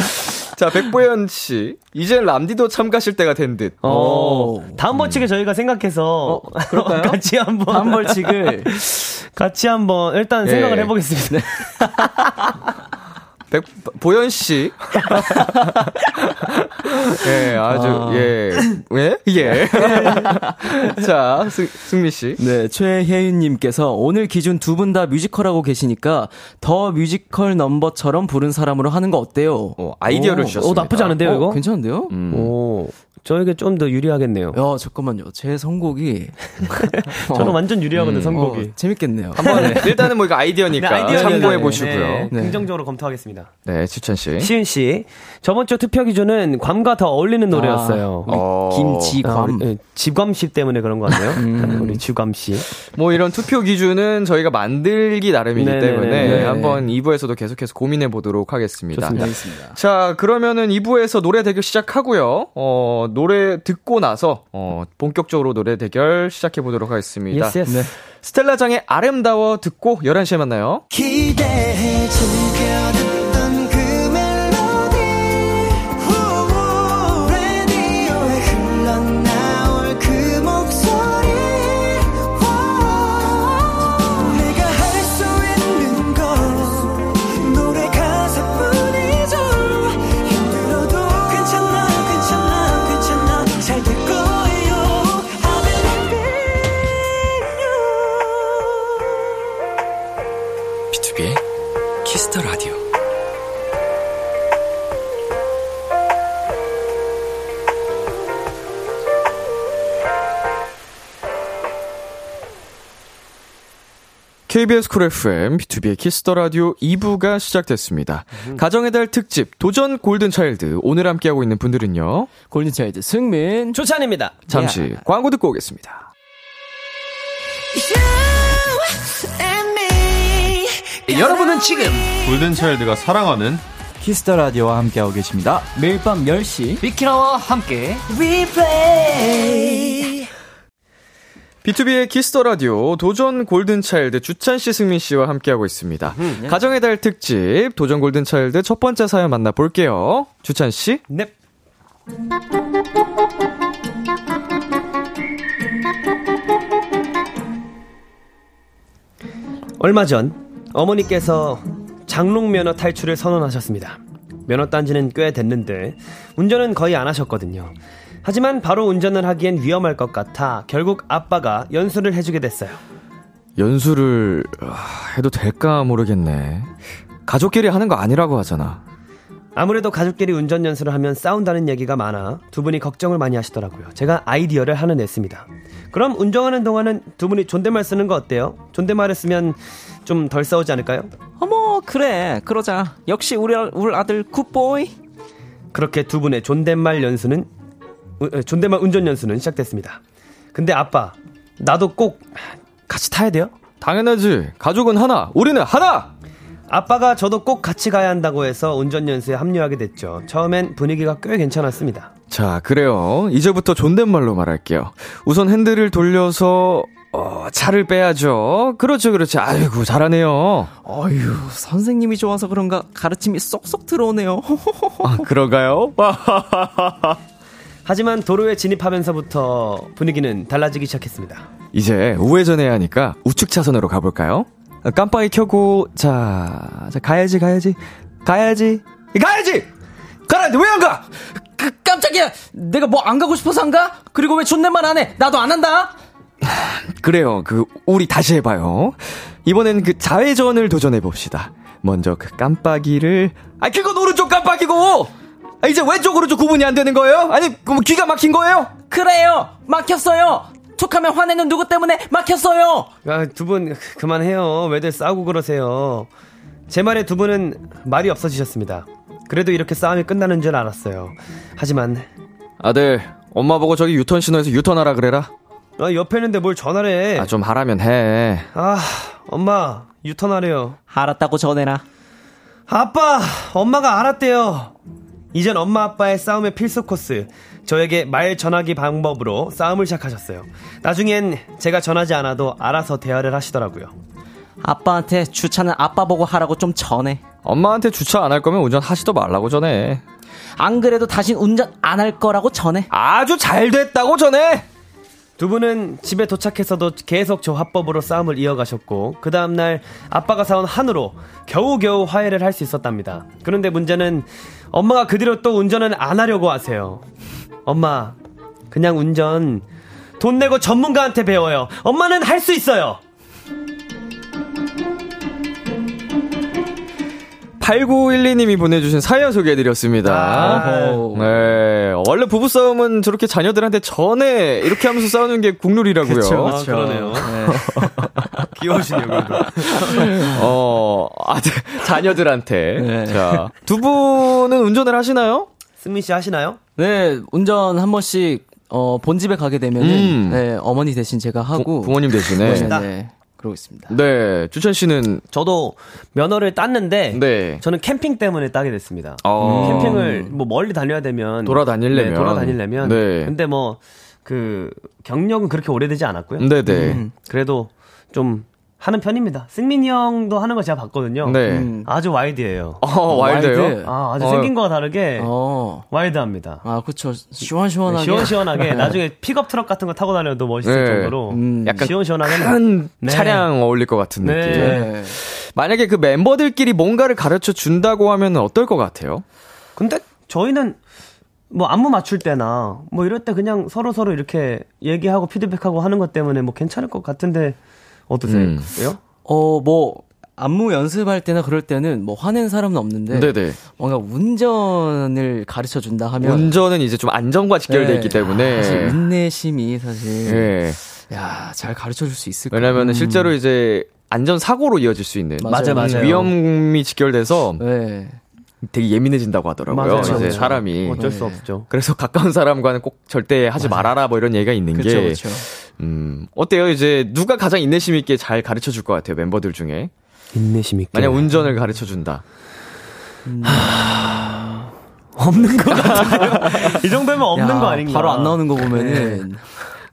자, 백보현 씨. 이제 람디도 참가하실 때가 된 듯. 어. 다음 벌칙에 저희가 생각해서 그럴까요? 같이 한번 한 벌칙을 같이 한번 일단 예. 생각을 해 보겠습니다. 백, 보현 씨. 예, 아주, 아. 예. 왜? 예. 자, 승, 승민 씨. 네, 최혜윤님께서 오늘 기준 두 분 다 뮤지컬하고 계시니까 더 뮤지컬 넘버처럼 부른 사람으로 하는 거 어때요? 어, 아이디어를 오, 주셨습니다. 어, 나쁘지 않은데요, 이거? 괜찮은데요? 음. 오, 저에게 좀 더 유리하겠네요. 야, 잠깐만요. 제 선곡이. 저는 완전 유리하거든요, 음. 선곡이. 어, 재밌겠네요. 한번 일단은 뭐 이거 아이디어니까 아이디어 참고해 네, 보시고요. 네, 네, 긍정적으로 검토하겠습니다. 주찬 씨. 시은 씨, 저번 주 투표 기준은 괌과 더 어울리는 노래였어요. 어, 아, 김지광. 우리, 예, 지광 씨 때문에 그런 거 같네요. 우리 지광 씨. 뭐 이런 투표 기준은 저희가 만들기 나름이기 네네네. 때문에 네. 한번 2부에서도 계속해서 고민해 보도록 하겠습니다. 좋습니다. 자, 그러면은 2부에서 노래 대결 시작하고요. 어, 노래 듣고 나서 어, 본격적으로 노래 대결 시작해 보도록 하겠습니다. Yes, yes. 스텔라장의 아름다워 듣고 11시에 만나요. 기대 KBS 쿨 FM, 비투비의 키스 더 라디오 2부가 시작됐습니다. 가정의 달 특집 도전 골든 차일드 오늘 함께하고 있는 분들은요. 골든차일드 승민. 주찬입니다. 잠시 광고 듣고 오겠습니다. 여러분은 지금 골든차일드가 사랑하는 키스 더 라디오와 함께하고 계십니다. 매일 밤 10시. 비키라와 함께 비투비의 키스 더 라디오 도전 골든 차일드 주찬 씨, 승민 씨와 함께하고 있습니다. 가정의 달 특집 도전 골든 차일드 첫 번째 사연 만나 볼게요. 주찬 씨. 넵. 얼마 전 어머니께서 장롱 면허 탈출을 선언하셨습니다. 면허 딴지는 꽤 됐는데 운전은 거의 안 하셨거든요. 하지만 바로 운전을 하기엔 위험할 것 같아 결국 아빠가 연수를 해주게 됐어요. 연수를 아, 해도 될까 모르겠네. 가족끼리 하는 거 아니라고 하잖아. 아무래도 가족끼리 운전 연수를 하면 싸운다는 얘기가 많아 두 분이 걱정을 많이 하시더라고요. 제가 아이디어를 하나 냈습니다. 그럼 운전하는 동안은 두 분이 존댓말 쓰는 거 어때요? 존댓말을 쓰면 좀 덜 싸우지 않을까요? 어머, 그래. 그러자. 역시 우리, 우리 아들 굿보이. 그렇게 두 분의 존댓말 연수는 존댓말 운전 연수는 시작됐습니다. 근데 아빠 나도 꼭 같이 타야 돼요? 당연하지. 가족은 하나, 우리는 하나! 아빠가 저도 꼭 같이 가야 한다고 해서 운전 연수에 합류하게 됐죠. 처음엔 분위기가 꽤 괜찮았습니다. 자, 그래요. 이제부터 존댓말로 말할게요. 우선 핸들을 돌려서, 어, 차를 빼야죠. 그렇죠, 그렇죠. 아이고, 잘하네요. 어휴, 선생님이 좋아서 그런가 가르침이 쏙쏙 들어오네요. 아, 그런가요? 하지만 도로에 진입하면서부터 분위기는 달라지기 시작했습니다. 이제 우회전해야 하니까 우측 차선으로 가볼까요? 아, 깜빡이 켜고, 자, 자, 가야지, 가야지. 가야지. 가야지! 가라는데 왜 안 가? 그, 깜짝이야! 내가 뭐 안 가고 싶어서 안 가? 그리고 왜 존댓말 안 해? 나도 안 한다! 그래요. 그, 우리 다시 해봐요. 이번엔 그 좌회전을 도전해 봅시다. 먼저 그 깜빡이를, 아, 그건 오른쪽 깜빡이고! 아, 이제 왼쪽, 오른쪽 구분이 안 되는 거예요? 아니, 그뭐 귀가 막힌 거예요? 그래요! 막혔어요! 툭하면 화내는 누구 때문에 막혔어요! 아, 두 분 그만해요. 왜들 싸우고 그러세요. 제 말에 두 분은 말이 없어지셨습니다. 그래도 이렇게 싸움이 끝나는 줄 알았어요. 하지만 아들, 엄마 보고 저기 유턴 신호에서 유턴하라 그래라. 아, 옆에 있는데 뭘 전화를 해. 아, 좀 하라면 해. 아, 엄마 유턴하래요. 알았다고 전해라. 아빠, 엄마가 알았대요. 이젠 엄마 아빠의 싸움의 필수 코스. 저에게 말 전하기 방법으로 싸움을 시작하셨어요. 나중엔 제가 전하지 않아도 알아서 대화를 하시더라고요. 아빠한테 주차는 아빠 보고 하라고 좀 전해. 엄마한테 주차 안 할 거면 운전 하시도 말라고 전해. 안 그래도 다신 운전 안 할 거라고 전해. 아주 잘 됐다고 전해! 두 분은 집에 도착해서도 계속 저 화법으로 싸움을 이어가셨고 그 다음날 아빠가 사온 한우로 겨우겨우 화해를 할 수 있었답니다. 그런데 문제는 엄마가 그 뒤로 또 운전은 안 하려고 하세요. 엄마 그냥 운전 돈 내고 전문가한테 배워요. 엄마는 할 수 있어요. 8912님이 보내주신 사연 소개해드렸습니다. 아, 네. 원래 부부싸움은 저렇게 자녀들한테 전에 이렇게 하면서 싸우는 게 국룰이라고요. 그쵸, 아, 그러네요. 귀여우시네요, 그래도. 어, 아들, 자녀들한테. 네. 자, 두 분은 운전을 하시나요? 승민 씨 하시나요? 네, 운전 한 번씩, 어, 본 집에 가게 되면은, 음. 네, 어머니 대신 제가 하고. 부, 부모님 대신에. 네, 네, 그러고 있습니다. 네, 주찬 씨는, 저도 면허를 땄는데 네. 저는 캠핑 때문에 따게 됐습니다. 어. 캠핑을 뭐 멀리 다녀야 되면 돌아다니려면. 네, 돌아다니려면 네. 근데 뭐 그 경력은 그렇게 오래되지 않았고요. 네네. 음, 그래도 좀 하는 편입니다. 승민이 형도 하는 거 제가 봤거든요. 네. 음. 아주 wide예요. 어, wild요? Wild. 아, 아주 어. 생긴 거와 다르게 어. 와일드합니다. 아, 그쵸. 시원시원하게. 시원시원하게 나중에 픽업 트럭 같은 거 타고 다녀도 멋있을 네. 정도로 음. 약간 시원시원하게 큰 네. 차량 어울릴 것 같은 네. 느낌. 네. 만약에 그 멤버들끼리 뭔가를 가르쳐 준다고 하면 어떨 것 같아요? 근데 저희는 뭐 안무 맞출 때나 뭐 이럴 때 그냥 서로 서로 이렇게 얘기하고 피드백하고 하는 것 때문에 뭐 괜찮을 것 같은데 어떠세요? 음. 어, 뭐, 안무 연습할 때나 그럴 때는 뭐 화낸 사람은 없는데. 네네. 뭔가 운전을 가르쳐 준다 하면. 운전은 이제 좀 안전과 직결돼 네. 있기 때문에. 사실 인내심이 사실. 예. 야, 잘 가르쳐 줄 수 있을까? 왜냐면은 실제로 이제 안전 사고로 이어질 수 있는 맞아요, 맞아요. 위험이 직결돼서 네. 되게 예민해진다고 하더라고요. 맞아요, 이제 맞아요. 사람이 어쩔 수 없죠. 그래서 가까운 사람과는 꼭 절대 하지 말아라 뭐 이런 얘기가 있는 그쵸, 게 그쵸. 음, 어때요? 이제 누가 가장 인내심 있게 잘 가르쳐 줄 것 같아요, 멤버들 중에. 인내심 있게. 만약 운전을 가르쳐 준다. 없는 것 같아요. 이 정도면 없는 야, 거 아닌가? 바로 안 나오는 거 보면은.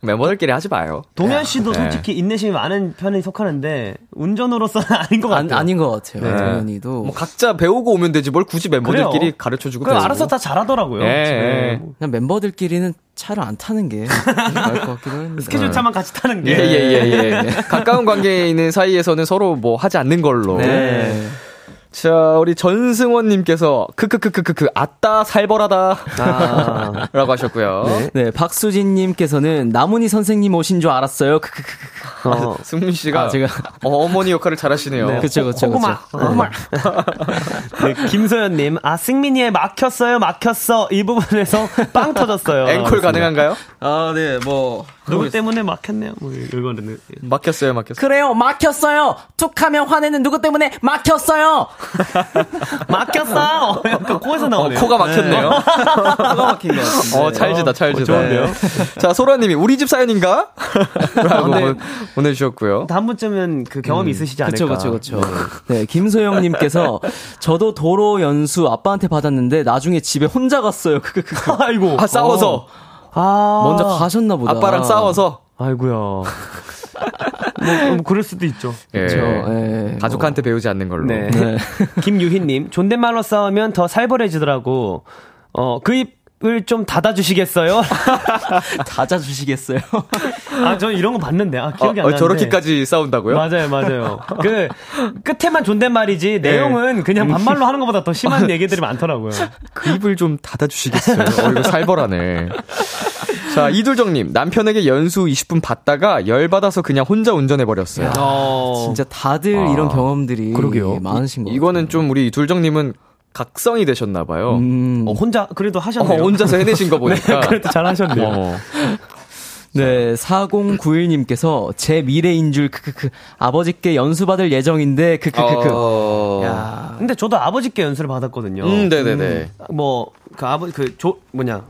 멤버들끼리 하지 마요. 동현 씨도 네. 솔직히 인내심이 많은 편에 속하는데 운전으로서는 아닌 것 안, 같아요. 아닌 것 같아요. 네. 동현이도. 뭐 각자 배우고 오면 되지 뭘 굳이 멤버들끼리. 가르쳐 주고 그 알아서 다 잘하더라고요. 예, 네. 예. 그냥 멤버들끼리는 차를 안 타는 게 나을 것 같기도 합니다. 스케줄 차만 같이 타는 게. 예, 예, 예, 예. 가까운 관계에 있는 사이에서는 서로 뭐 하지 않는 걸로. 네. 자, 우리 전승원님께서, 크크크크크크, 아따, 살벌하다. 아. 라고 하셨고요. 네, 박수진님께서는 나문희 선생님 오신 줄 알았어요. 크크크크. 어. 승민 씨가 아, 제가 어, 머니 역할을 잘 하시네요. 네. 그쵸, 그쵸, 고구마. 그쵸. 고구마. 네, 김소연님, 아, 승민이의 막혔어요, 막혔어. 이 부분에서 빵 터졌어요. 앵콜 가능한가요? 아, 네, 뭐. 누구 때문에 막혔네요. 뭐, 이거는. 막혔어요, 막혔어요. 그래요, 막혔어요. 툭 하면 화내는 누구 때문에 막혔어요. 막혔어! 약간 코에서 어, 나오네요. 코가 막혔네요. 코가 막힌 것 같은데. 어, 찰지다, 찰지다. 좋은데요? 자, 소라님이 우리 집 사연인가? 라고 네. 보- 보내주셨고요. 한 번쯤은 그 경험이 있으시지 않을까. 그쵸, 그쵸, 그쵸. 네, 김소영님께서 저도 도로 연수 아빠한테 받았는데 나중에 집에 혼자 갔어요. 아이고. 아, 싸워서. 아. 먼저 가셨나 보다. 아빠랑 싸워서. 아이고야. 뭐, 뭐 그럴 수도 있죠. 예. 그쵸, 예. 가족한테 배우지 않는 걸로. 네. 네. 김유희님, 존댓말로 싸우면 더 살벌해지더라고. 어, 그 입을 좀 닫아주시겠어요? 닫아주시겠어요? 아, 저 이런 거 봤는데. 아, 어, 기억이 안 어, 나는데. 저렇게까지 싸운다고요? 맞아요, 맞아요. 그, 끝에만 존댓말이지, 네. 내용은 그냥 반말로 하는 것보다 더 심한 얘기들이 많더라고요. 그 입을 좀 닫아 주시겠어요? 어, 이거 살벌하네. 자, 이둘정님. 남편에게 연수 20분 받다가 열받아서 그냥 혼자 운전해버렸어요. 어, 진짜 다들 이런 경험들이 그러게요. 많으신 것 같아요. 이거는 좀 우리 둘정님은 각성이 되셨나봐요. 음, 어, 혼자, 그래도 어, 하셨네요. 혼자서 해내신 거 보니까. 그래도 잘 하셨네요. 어. 네, 4091님께서 제 미래인 줄 크크크 아버지께 연수 받을 예정인데 크크크크. 어. 야, 근데 저도 아버지께 연수를 받았거든요. 음, 네네네. 뭐, 그 아버, 그, 조, 뭐냐.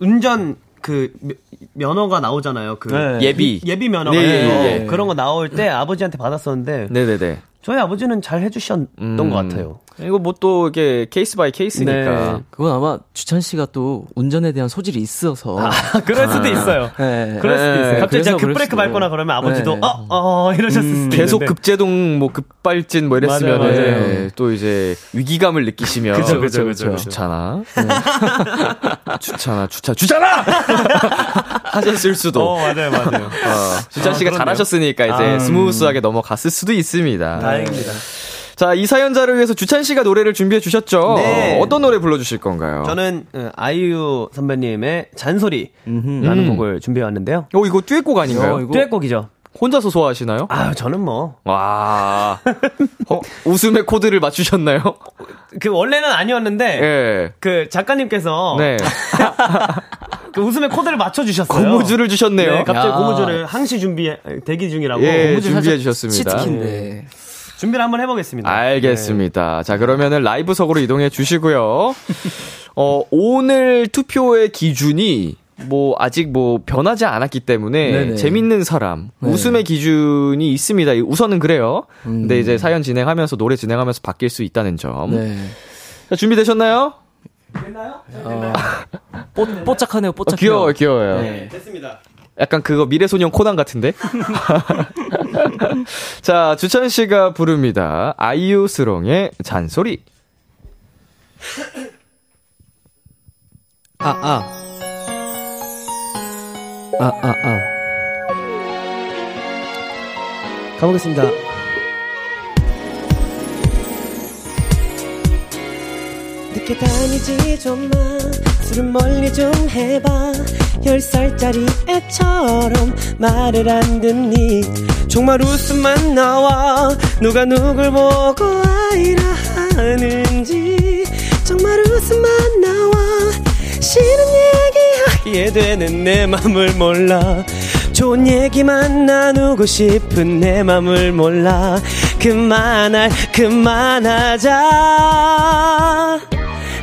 운전, 그, 며- 면허가 나오잖아요. 그. 네. 예비. 예비 면허가. 네, 있어요. 예, 예. 그런 거 나올 때 아버지한테 받았었는데. 네네네. 저희 아버지는 잘 해주셨던 음. 것 같아요. 이거 뭐 또 이게 case by case니까. 네. 그건 아마 주찬 씨가 또 운전에 대한 소질이 있어서. 아, 그럴 수도 있어요. 네. 그럴 수도 네, 있어요. 갑자기 제가 급브레이크. 밟거나 그러면 아버지도 네. 어, 어, 이러셨을 음, 수도 계속 있는데. 급제동, 뭐 급발진 뭐 이랬으면 맞아요, 은또 이제 위기감을 느끼시면 그쵸, 그쵸, 그쵸, 그쵸. 주차나 주차나 주차 주차나 하셨을 수도. 어, 맞아요, 맞아요. 어, 주찬 씨가 그렇네요. 잘하셨으니까 이제 아, smooth하게 넘어갔을 수도 있습니다. 다행입니다. 자, 이 사연자를 위해서 주찬 씨가 노래를 준비해 주셨죠? 네. 어떤 노래 불러주실 건가요? 저는 어, 아이유 선배님의 잔소리라는 곡을 준비해 왔는데요. 어, 이거 듀엣곡 아닌가요? 어, 이거- 듀엣곡이죠. 혼자서 소화하시나요? 아, 저는 뭐. 와. 어, 웃음의 코드를 맞추셨나요? 그 원래는 아니었는데 예. 그 작가님께서 네. 그 웃음의 코드를 맞춰 주셨어요. 고무줄을 주셨네요. 네, 갑자기 야. 고무줄을 항시 준비 대기 중이라고 예, 고무줄 준비해 주셨습니다. 치트키인데. 준비를 한번 해보겠습니다. 알겠습니다. 자, 그러면은 라이브석으로 이동해 주시고요. 어, 오늘 투표의 기준이 뭐 아직 뭐 변하지 않았기 때문에 네네. 재밌는 사람 네. 웃음의 기준이 있습니다. 우선은 그래요. 음. 근데 이제 사연 진행하면서 노래 진행하면서 바뀔 수 있다는 점. 네. 자, 준비되셨나요? 뽀, 뽀짝하네요, 어, 뽀짝해요. 귀여워요, 귀여워요. 네. 됐습니다. 약간 그거 미래소년 코난 같은데? 자, 주찬 씨가 부릅니다. 아이유스롱의 잔소리. 아, 아. 아, 아, 아. 가보겠습니다. 늦게 다니지 좀 마. 술은 멀리 좀 해봐. 열 살짜리 애처럼 말을 안 듣니. 정말 웃음만 나와. 누가 누굴 보고 아이라 하는지. 정말 웃음만 나와. 싫은 얘기 하기에 되는 내 맘을 몰라. 좋은 얘기만 나누고 싶은 내 맘을 몰라. 그만할, 그만하자.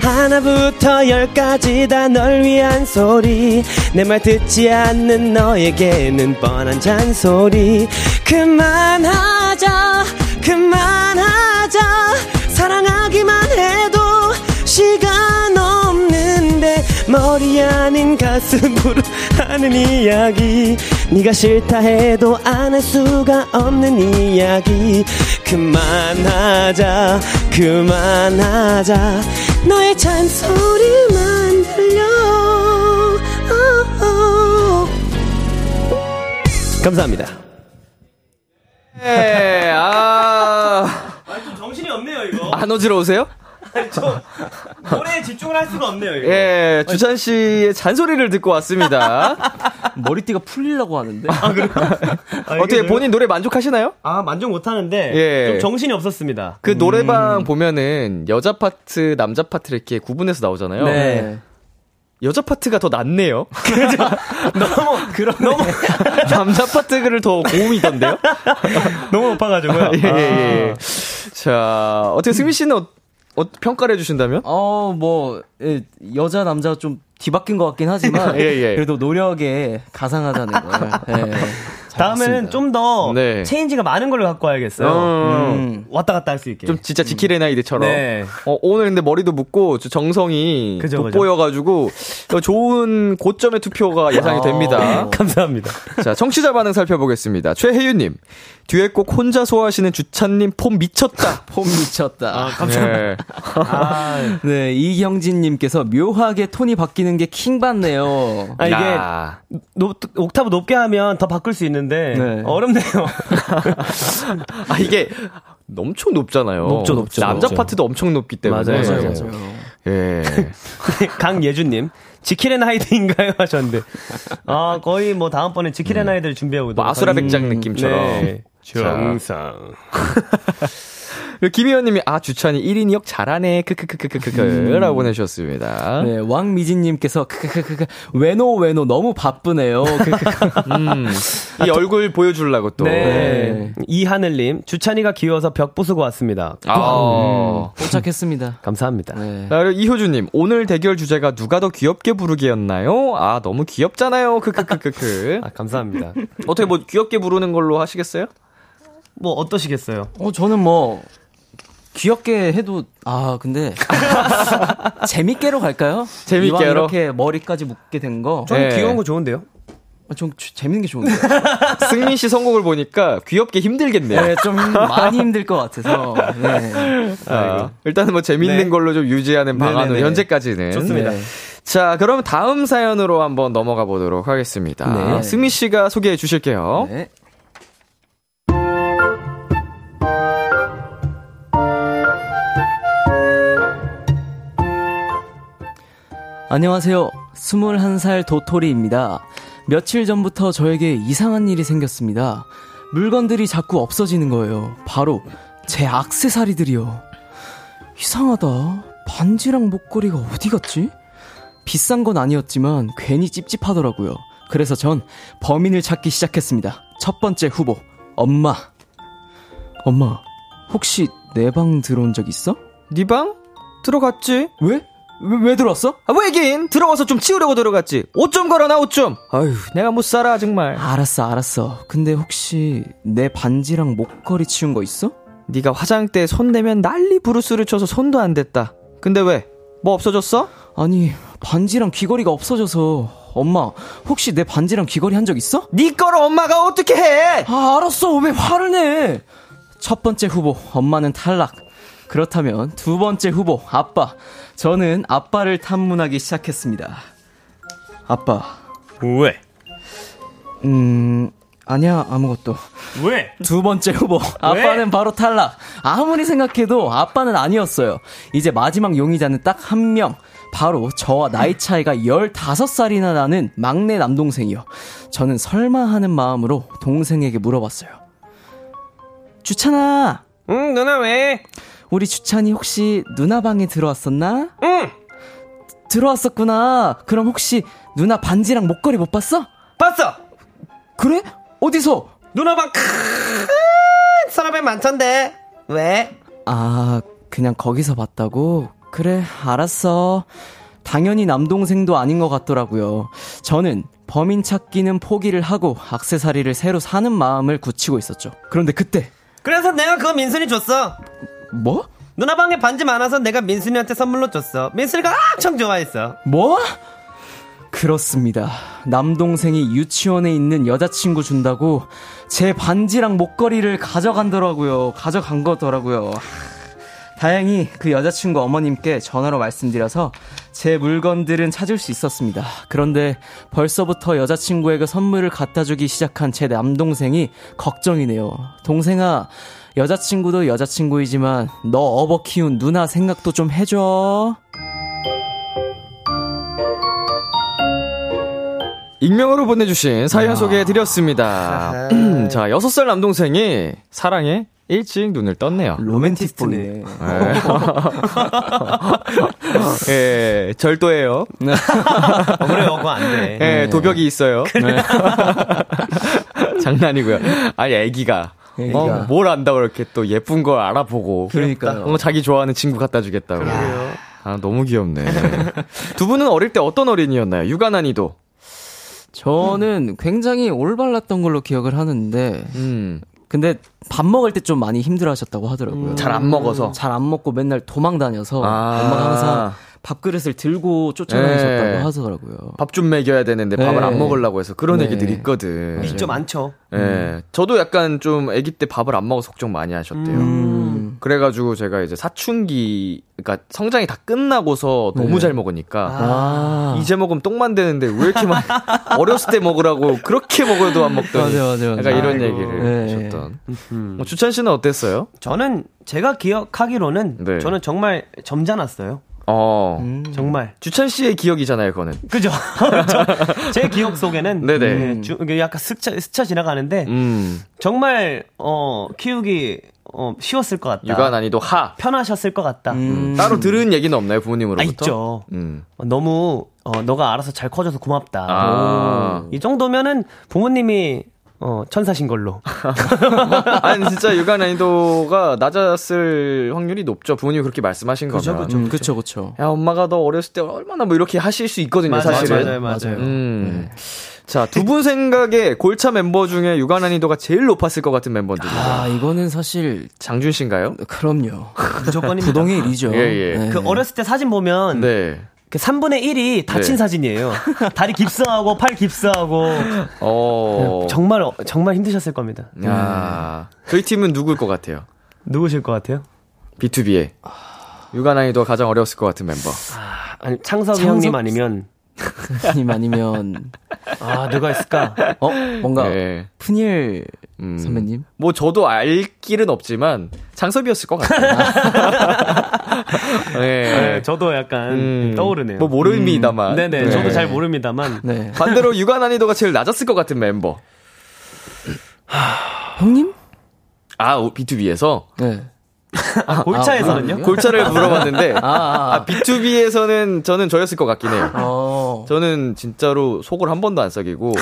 하나부터 열까지 다 널 위한 소리. 내 말 듣지 않는 너에게는 뻔한 잔소리. 그만하자 그만하자. 사랑하기만 해도 시간 없는데 머리 아닌 가슴으로 하는 이야기. 네가 싫다 해도 안 할 수가 없는 이야기. 그만하자 그만하자 너의 잔소리만 들려 어, 감사합니다. 네, 아. 좀 정신이 없네요, 이거. 아, 안 어지러우세요? 노래에 집중을 할 수가 없네요. 이거. 예, 주찬 씨의 잔소리를 듣고 왔습니다. 머리띠가 풀리려고 하는데. 아, 그래요? 아, 어떻게 왜- 본인 노래 만족하시나요? 아 만족 못 하는데 예. 좀 정신이 없었습니다. 그 음. 노래방 보면은 여자 파트, 남자 파트를 이렇게 구분해서 나오잖아요. 네. 여자 파트가 더 낫네요. 너무 그런 너무 남자 파트를 더 고음이던데요? 너무 높아가지고요. 예, 예, 예. 자, 어떻게 승민 씨는 어, 어, 평가를 해주신다면? 어, 뭐, 예, 여자, 남자 좀 뒤바뀐 것 같긴 하지만. 예, 예. 그래도 노력에 가상하다는 걸. 예, 잘 다음에는 봤습니다. 좀더 네. 체인지가 많은 걸로 갖고 와야겠어요. 음. 음. 왔다 갔다 할 수 있게. 좀 진짜 지킬레나이드처럼. 네. 어, 오늘 근데 머리도 묶고 저 정성이 그죠, 그죠. 돋보여가지고 어, 좋은 고점의 투표가 예상이 아, 됩니다. 감사합니다. 자, 청취자 반응 살펴보겠습니다. 최혜윤님, 듀엣곡 혼자 소화하시는 주찬님 폼 미쳤다. 폼 미쳤다. 네. 아, 네, 이경진님께서 묘하게 톤이 바뀌는 게 킹받네요. 아, 이게 야. 높, 옥타브 높게 하면 더 바꿀 수 있는데 네. 어렵네요. 아, 이게 엄청 높잖아요. 높죠, 높죠. 남자 높죠. 파트도 엄청 높기 때문에. 맞아요, 맞아요. 예. 강예준님. 지킬앤 하이드인가요? 하셨는데. 아, 거의 뭐 다음번에 지킬앤 하이드를 준비하고. 마수라 백장 느낌처럼. 네. 정상. 김희원님이 아 주찬이 1인 역 잘하네 크크크크크크크라고 보내주셨습니다. 네, 왕미진님께서 크크크크 외노 외노 너무 바쁘네요. 크크크. 음, 이 얼굴 보여주려고 또. 네. 이하늘님, 주찬이가 귀여워서 벽 부수고 왔습니다. 아. 도착했습니다. 감사합니다. 네. 자, 그리고 이효주님 오늘 대결 주제가 누가 더 귀엽게 부르기였나요? 아 너무 귀엽잖아요. 크크크크크. 아, 감사합니다. 어떻게 뭐 귀엽게 부르는 걸로 하시겠어요? 뭐 어떠시겠어요? 어, 저는 뭐 귀엽게 해도 아 근데 재밌게로 갈까요? 재밌게로? 이렇게 머리까지 묶게 된 거. 좀 네. 귀여운 거 좋은데요? 아, 좀 주- 재밌는 게 좋은데. 승민 씨 선곡을 보니까 귀엽게 힘들겠네요. 네, 좀 힘- 많이 힘들 것 같아서. 네. 아, 일단은 뭐 재밌는 네. 걸로 좀 유지하는 방안으로 네네네. 현재까지는 좋습니다. 네. 자, 그럼 다음 사연으로 한번 넘어가 보도록 하겠습니다. 네. 승민 씨가 소개해 주실게요. 네. 안녕하세요. 21살 도토리입니다. 며칠 전부터 저에게 이상한 일이 생겼습니다. 물건들이 자꾸 없어지는 거예요. 바로 제 악세사리들이요. 이상하다. 반지랑 목걸이가 어디 갔지? 비싼 건 아니었지만 괜히 찝찝하더라고요. 그래서 전 범인을 찾기 시작했습니다. 첫 번째 후보, 엄마. 엄마, 혹시 내 방 들어온 적 있어? 네 방? 들어갔지? 왜? 왜, 왜 들어왔어? 아, 왜긴 들어가서 좀 치우려고 들어갔지. 옷 좀 걸어놔, 옷 좀. 아휴, 내가 못 살아, 정말. 알았어, 알았어. 근데 혹시 내 반지랑 목걸이 치운 거 있어? 네가 화장대에 손 대면 난리 부르스를 쳐서 손도 안 댔다. 근데 왜? 뭐 없어졌어? 아니, 반지랑 귀걸이가 없어져서. 엄마, 혹시 내 반지랑 귀걸이 한 적 있어? 네 거를 엄마가 어떻게 해? 아, 알았어. 왜 화를 내? 첫 번째 후보, 엄마는 탈락. 그렇다면 두 번째 후보, 아빠. 저는 아빠를 탐문하기 시작했습니다. 아빠, 왜? 음, 아니야, 아무것도. 왜? 두 번째 후보, 아빠는 바로 탈락. 아무리 생각해도 아빠는 아니었어요. 이제 마지막 용의자는 딱 한 명. 바로 저와 나이 차이가 15살이나 나는 막내 남동생이요. 저는 설마 하는 마음으로 동생에게 물어봤어요. 주찬아, 응, 누나 왜? 우리 주찬이 혹시 누나 방에 들어왔었나? 응, 들어왔었구나. 그럼 혹시 누나 반지랑 목걸이 못 봤어? 봤어! 그래? 어디서? 누나 방, 큰 서랍에 많던데. 왜? 아, 그냥 거기서 봤다고? 그래, 알았어. 당연히 남동생도 아닌 것 같더라고요. 저는 범인 찾기는 포기를 하고 악세사리를 새로 사는 마음을 굳히고 있었죠. 그런데 그때, 그래서 내가 그거 민순이 줬어. 뭐? 누나 방에 반지 많아서 내가 민순이한테 선물로 줬어. 민순이가 엄청 좋아했어. 뭐? 그렇습니다. 남동생이 유치원에 있는 여자친구 준다고 제 반지랑 목걸이를 가져간더라고요. 가져간 거더라고요. 다행히 그 여자친구 어머님께 전화로 말씀드려서 제 물건들은 찾을 수 있었습니다. 그런데 벌써부터 여자친구에게 선물을 갖다 주기 시작한 제 남동생이 걱정이네요. 동생아, 여자친구도 여자친구이지만 너 어버 키운 누나 생각도 좀 해줘. 익명으로 보내주신 사연 소개해드렸습니다. 자, 6살 남동생이 사랑에 일찍 눈을 떴네요. 로맨티스트네. 예, 절도예요. 그래요, 그거 안 돼. 예, 도벽이 있어요. 장난이고요. 아니, 애기가. 애기가. 어, 뭘 안다고 이렇게 또 예쁜 걸 알아보고. 그러니까요. 어, 자기 좋아하는 친구 갖다 주겠다고. 아, 너무 귀엽네. 두 분은 어릴 때 어떤 어린이였나요? 육아 난이도. 저는 굉장히 올발랐던 걸로 기억을 하는데, 음. 근데 밥 먹을 때 좀 많이 힘들어 하셨다고 하더라고요. 잘안 먹어서. 잘 안 먹고 맨날 도망 다녀서 아. 엄마가 항상 밥그릇을 들고 쫓아다니셨다고 네. 하더라고요. 밥 좀 먹여야 되는데 밥을 네. 안 먹으려고 해서 그런 네. 애기들이 있거든. 있죠, 많죠. 예. 저도 약간 좀 아기 때 밥을 안 먹어서 걱정 많이 하셨대요. 음. 그래가지고 제가 이제 사춘기, 그러니까 성장이 다 끝나고서 너무 네. 잘 먹으니까 아. 이제 먹으면 똥 만드는데 왜 이렇게 많이 어렸을 때 먹으라고 그렇게 먹어도 안 먹더니 맞아, 맞아, 맞아. 약간 이런 아이고. 얘기를 네. 하셨던. 뭐 주찬 씨는 어땠어요? 저는 제가 기억하기로는 네. 저는 정말 점잖았어요. 어. 음. 정말. 주찬 씨의 기억이잖아요, 그거는. 그죠? 저- 제 기억 속에는 네네. 예, 주- 약간 스쳐, 스쳐 지나가는데 음. 정말 어 키우기 어 쉬웠을 것 같다. 육아 난이도 하. 편하셨을 것 같다. 음. 따로 들은 얘기는 없나요, 부모님으로부터? 아 있죠. 음. 어, 너무 어, 너가 알아서 잘 커져서 고맙다. 아. 이 정도면은 부모님이 어, 천사신 걸로. 아니 진짜 육아 난이도가 낮았을 확률이 높죠. 부모님이 그렇게 말씀하신 거면. 음, 그쵸, 그쵸. 야 엄마가 너 어렸을 때 얼마나 뭐 이렇게 하실 수 있거든요, 맞아요, 사실은. 맞아요, 맞아요. 음. 자, 두 분 생각에 골차 멤버 중에 육아 난이도가 제일 높았을 것 같은 멤버들. 아, 이거는 사실, 장준 씨인가요? 그럼요. 무조건입니다. 부동의 1이죠. 예, 예. 그 어렸을 때 사진 보면 네. 그 3분의 1이 다친 네. 사진이에요. 다리 깁스하고 팔 깁스하고 어. 정말 어, 정말 힘드셨을 겁니다. 야. 저희 팀은 누구일 것 같아요? 누구실 것 같아요? B2B의 육아 난이도가 가장 어려웠을 것 같은 멤버. 아니 창섭이 창섭- 형님 아니면 아님 아니면, 아 누가 있을까? 어? 뭔가, 네. 푸니엘 음. 선배님? 뭐 저도 알 길은 없지만 장섭이었을 것 같아요. 네. 네, 저도 약간 음, 떠오르네요. 뭐 모릅니다만. 네네, 네. 저도 잘 모릅니다만. 네. 반대로 육아 난이도가 제일 낮았을 것 같은 멤버. 형님? 아, B2B에서 네. 아, 골차에서는요? 아, 골차를 물어봤는데 아, 아, 아, B2B에서는 저는 저였을 것 같긴 해요. 어. 저는 진짜로 속을 한 번도 안 썩이고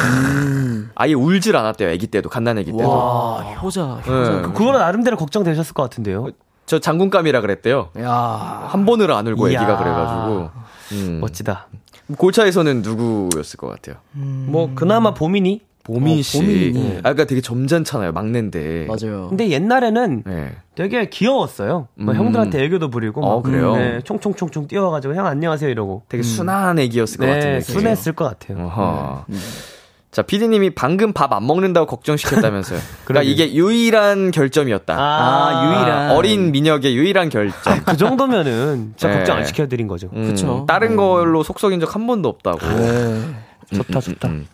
아예 울질 않았대요. 아기 때도 갓난 아기 때도. 와, 효자, 효자. 네. 그거는 나름대로 걱정되셨을 것 같은데요. 저 장군감이라 그랬대요. 야 한 번을 안 울고. 아기가 그래가지고. 음. 멋지다. 골차에서는 누구였을 것 같아요? 뭐 그나마 보민이. 보민 어, 씨. 보민이. 아까 되게 점잖잖아요. 막내인데. 맞아요. 근데 옛날에는 네. 되게 귀여웠어요. 뭐 음. 형들한테 애교도 부리고. 어, 막, 그래요? 네, 총총총총 뛰어가지고 형 안녕하세요 이러고. 되게 순한 애기였을 것 같은 네, 느낌. 순했을 것 같아요. 자, 피디님이 방금 밥 안 먹는다고 걱정시켰다면서요. 그러니까. 이게 유일한 결점이었다. 아, 유일한. 어린 민혁의 유일한 결점. 그 정도면은 진짜 네. 걱정 안 시켜드린 거죠. 음, 그쵸. 다른 걸로 속 썩인 적 한 번도 없다고. 네. 좋다, 좋다. 음.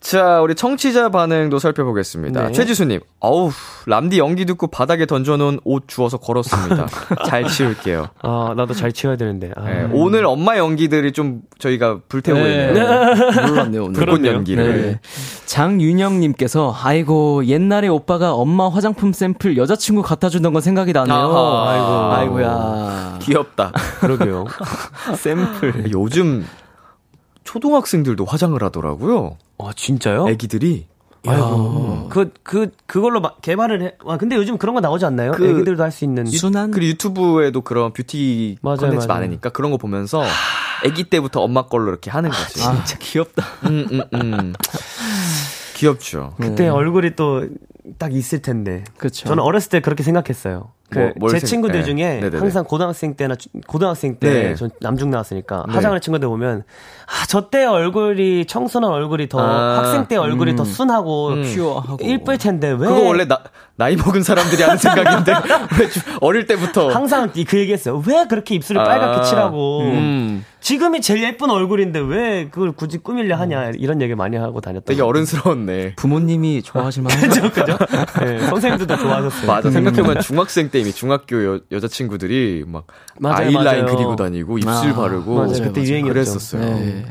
자, 우리 청취자 반응도 살펴보겠습니다. 네. 최지수님, 어우, 람디 연기 듣고 바닥에 던져놓은 옷 주워서 걸었습니다. 잘 치울게요. 아, 나도 잘 치워야 되는데. 아. 네, 오늘 엄마 연기들이 좀 저희가 불태우고 네. 있네요. 몰랐네요, 오늘. 불꽃. 연기를. 네. 장윤영님께서, 아이고, 옛날에 오빠가 엄마 화장품 샘플 여자친구 갖다 주던 건 생각이 나네요. 아하. 아이고. 아이고야. 귀엽다. 그러게요. 샘플. 요즘 초등학생들도 화장을 하더라고요. 아, 진짜요? 애기들이. 아이고. 그, 그, 그걸로 막 개발을 해. 와, 근데 요즘 그런 거 나오지 않나요? 그- 애기들도 할 수 있는. 순한? 그리고 유튜브에도 그런 뷰티 컨텐츠. 많으니까 그런 거 보면서 애기 때부터 엄마 걸로 이렇게 하는 거지. 진짜 귀엽다. 음, 음, 음. 귀엽죠. 그때 얼굴이 또 딱 있을 텐데. 그쵸. 저는 어렸을 때 그렇게 생각했어요. 그, 뭐, 뭘제 생- 친구들 네. 중에 네네네. 항상 고등학생 때나 주- 고등학생 때 네. 전 남중 나왔으니까 네. 화장을 친구들 보면 아, 저 때 얼굴이 청순한 얼굴이 더 아, 학생 때 얼굴이 음. 더 순하고 음. 퓨어하고. 이쁠 텐데 왜 그거 원래 나, 나이 먹은 사람들이 하는 생각인데 왜 주- 어릴 때부터 항상 이- 그 얘기했어요. 왜 그렇게 입술을 빨갛게 아, 칠하고 음. 지금이 제일 예쁜 얼굴인데 왜 그걸 굳이 꾸밀려 하냐 이런 얘기 많이 하고 다녔다. 되게 어른스러웠네. 부모님이 좋아하실 만한 그죠 그죠. 네, 선생님들도 좋아하셨어요. 맞아 생각해보면 중학생 때 이미 중학교 여, 여자친구들이 막 맞아요, 아이라인 맞아요. 그리고 다니고 입술 아, 바르고 맞아요. 그때 유행이었죠. 그랬었어요. 네.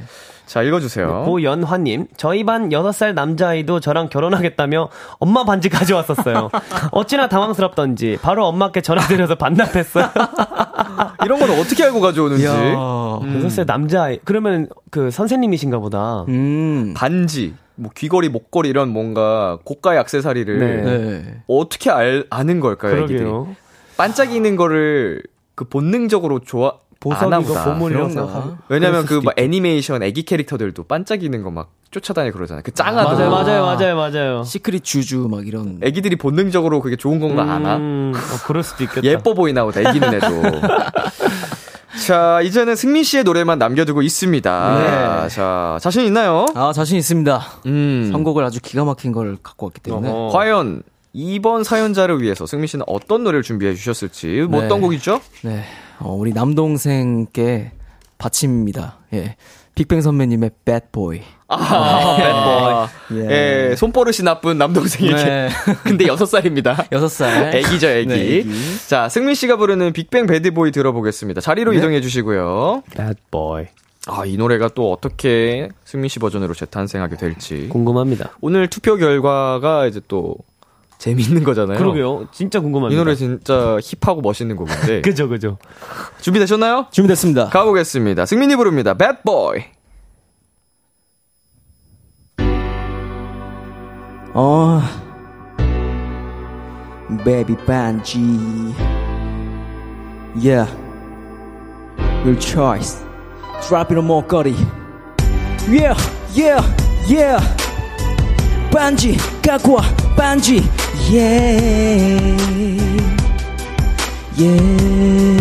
자 읽어주세요. 고연화님, 저희 반 6살 남자아이도 저랑 결혼하겠다며 엄마 반지 가져왔었어요. 어찌나 당황스럽던지 바로 엄마께 전화드려서 반납했어요. 이런 건 어떻게 알고 가져오는지 야. 6살 남자아이. 그러면 그 선생님이신가 보다. 음. 반지, 뭐 귀걸이, 목걸이 이런 뭔가 고가의 액세서리를 네. 네. 어떻게 알, 아는 걸까요, 애기들이? 그러게요. 반짝이는 거를 그 본능적으로 좋아 보석이고. 보물이라고. 왜냐면 그랬을 그 애니메이션 애기 캐릭터들도 반짝이는 거 막 쫓아다니 그러잖아요. 그 짱아도 맞아요, 맞아요, 맞아요, 맞아요. 시크릿 주주 막 이런. 애기들이 본능적으로 그게 좋은 건가 아나? 음, 어, 그럴 수도 있겠다. 예뻐 보이나 보다 애기 눈에도. 자 이제는 승민 씨의 노래만 남겨두고 있습니다. 네. 자 자신 있나요? 아 자신 있습니다. 음. 선곡을 아주 기가 막힌 걸 갖고 왔기 때문에. 어허. 과연 이번 사연자를 위해서 승민 씨는 어떤 노래를 준비해 주셨을지 뭐 네. 어떤 곡이죠? 네. 어, 우리 남동생께 바칩니다. 예. 빅뱅 선배님의 Bad Boy. 아, 배보이. 예. 예, 손버릇이 나쁜 남동생에게. 네. 근데 여섯 살입니다. 여섯 살. 애기죠, 애기. 네, 애기. 자, 승민 씨가 부르는 빅뱅 배드보이 들어보겠습니다. 자리로 네. 이동해 주시고요. Bad boy. 아, 이 노래가 또 어떻게 승민 씨 버전으로 재탄생하게 될지. 궁금합니다. 오늘 투표 결과가 이제 또 재밌는 거잖아요. 그러게요. 진짜 궁금합니다. 이 노래 진짜 힙하고 멋있는 곡인데. 그죠, 그죠. 준비되셨나요? 준비됐습니다. 가보겠습니다. 승민이 부릅니다. Bad Boy. 어. Baby 반지. Yeah. Your choice. Drop it on 목걸이. Yeah, yeah, yeah. 반지 갖고 와 반지. Yeah. Yeah.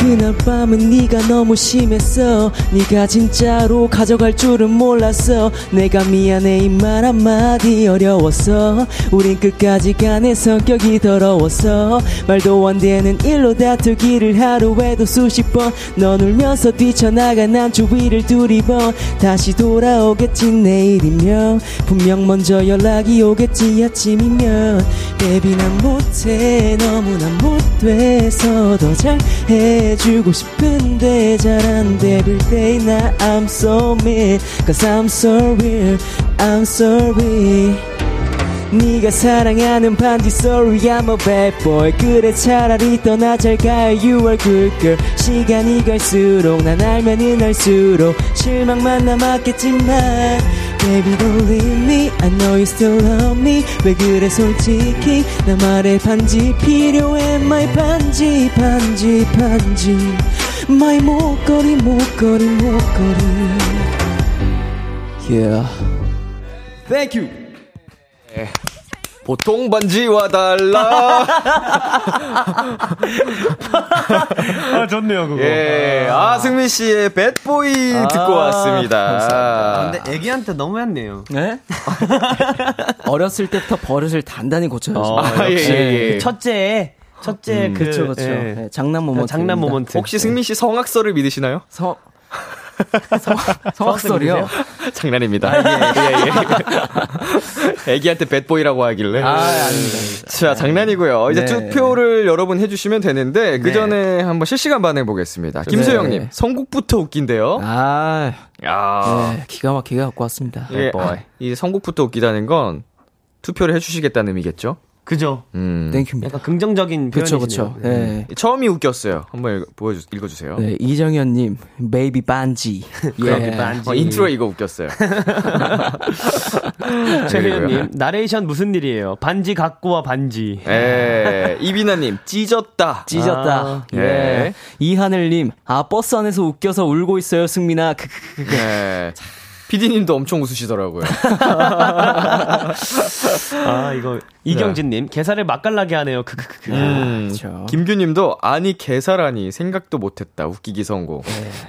그날 밤은 네가 너무 심했어. 네가 진짜로 가져갈 줄은 몰랐어. 내가 미안해 이 말 한마디 어려웠어. 우린 끝까지 가네 성격이 더러웠어. 말도 안 되는 일로 다투기를 하루에도 수십 번 넌 울면서 뛰쳐나가 난 주위를 두리번. 다시 돌아오겠지 내일이면. 분명 먼저 연락이 오겠지 아침이면. Baby 난 못해. 너무나 못돼서 더 잘해 주고 싶은데 잘 안 돼 Everyday 나 I'm so mean Cause I'm so real I'm sorry 네가 사랑하는 반지 sorry I'm a bad boy 그래 차라리 떠나 잘 가요 you are good girl 시간이 갈수록 난 알면은 알수록 실망만 남았겠지만 Baby leave me I know you still love me 왜 그래 솔직히 나 말해 반지 필요해 my 반지 반지 반지 my 목걸이 목걸이 목걸이 Yeah Thank you 보통 반지와 달라. 아, 좋네요, 그거. 예. 아, 승민 씨의 baby 듣고 왔습니다. 아, 근데 애기한테 너무 했네요. 네? 어렸을 때부터 버릇을 단단히 고쳐야죠. 어, 아, 예, 역시 예, 예. 첫째, 첫째 그 그쵸, 그쵸. 예. 네, 장난 모먼트. 장난 모먼트. 혹시 승민 씨 성악설을 믿으시나요? 성, 성, 성악설이요? 장난입니다. 예, 예. 애기한테 배보이라고 하길래. 아, 아닙니다. 자, 장난이고요. 이제 네. 투표를 여러분 해주시면 되는데, 그 전에 한번 실시간 반응 보겠습니다. 김소영님, 네. 선곡부터 웃긴데요. 아, 야 네, 기가 막히게 갖고 왔습니다. 예, 이 선곡부터 웃기다는 건 투표를 해주시겠다는 의미겠죠? 그죠. 음. Thank you입니다. 약간 긍정적인 그쵸, 표현이시네요. 그쵸. 네. 처음이 웃겼어요. 한번 읽, 보여주, 읽어 주세요. 네, 이정현 님, baby 반지. baby 반지. 어, 인트로 이거 웃겼어요. 최혜연님, 나레이션 무슨 일이에요? 반지 갖고 와, 반지. 예, 이비나 님, 찢었다. 찢었다. 아, 예. 예. 이하늘 님, 아, 버스 안에서 웃겨서 울고 있어요, 승민아. 크크크크. 예. 피디님도 엄청 웃으시더라고요. 아, 이거. 이경진님, 개사를 맛깔나게 하네요. 크크크크. 음, 그렇죠. 김규님도 아니 개사라니 생각도 못했다 웃기기 성공.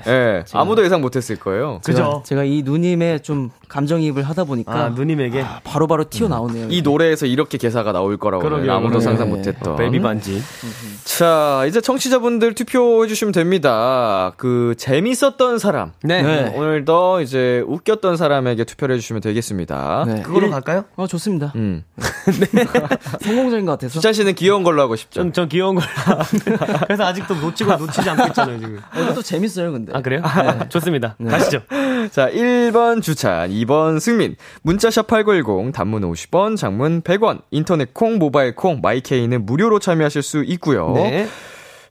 예, 아무도 예상 못했을 거예요. 그죠? 제가 이 누님의 좀 감정이입을 하다 보니까 아, 누님에게. 바로바로 튀어 나오네요. 이 노래에서 이렇게 개사가 나올 거라고 그러게요, 아무도 그러게요. 상상 네. 못했던. baby 반지. 자, 이제 청취자분들 투표해 주시면 됩니다. 그 재밌었던 사람. 네. 네. 오늘도 이제 웃겼던 사람에게 투표를 해 주시면 되겠습니다. 네. 그걸로 일- 갈까요? 어, 좋습니다. 음. 성공적인 것 같아서. 주찬 씨는 귀여운 걸로 하고 싶죠. 전, 전 귀여운 걸. 그래서 아직도 놓치고 놓치지 않고 있잖아요, 지금. 이것도 재밌어요, 근데. 아, 그래요? 좋습니다. 가시죠. 자, 1번 주찬, 2번 승민. 문자샵 8910, 단문 50원, 장문 100원, 인터넷 콩, 모바일 콩, 마이케이는 무료로 참여하실 수 있고요. 네.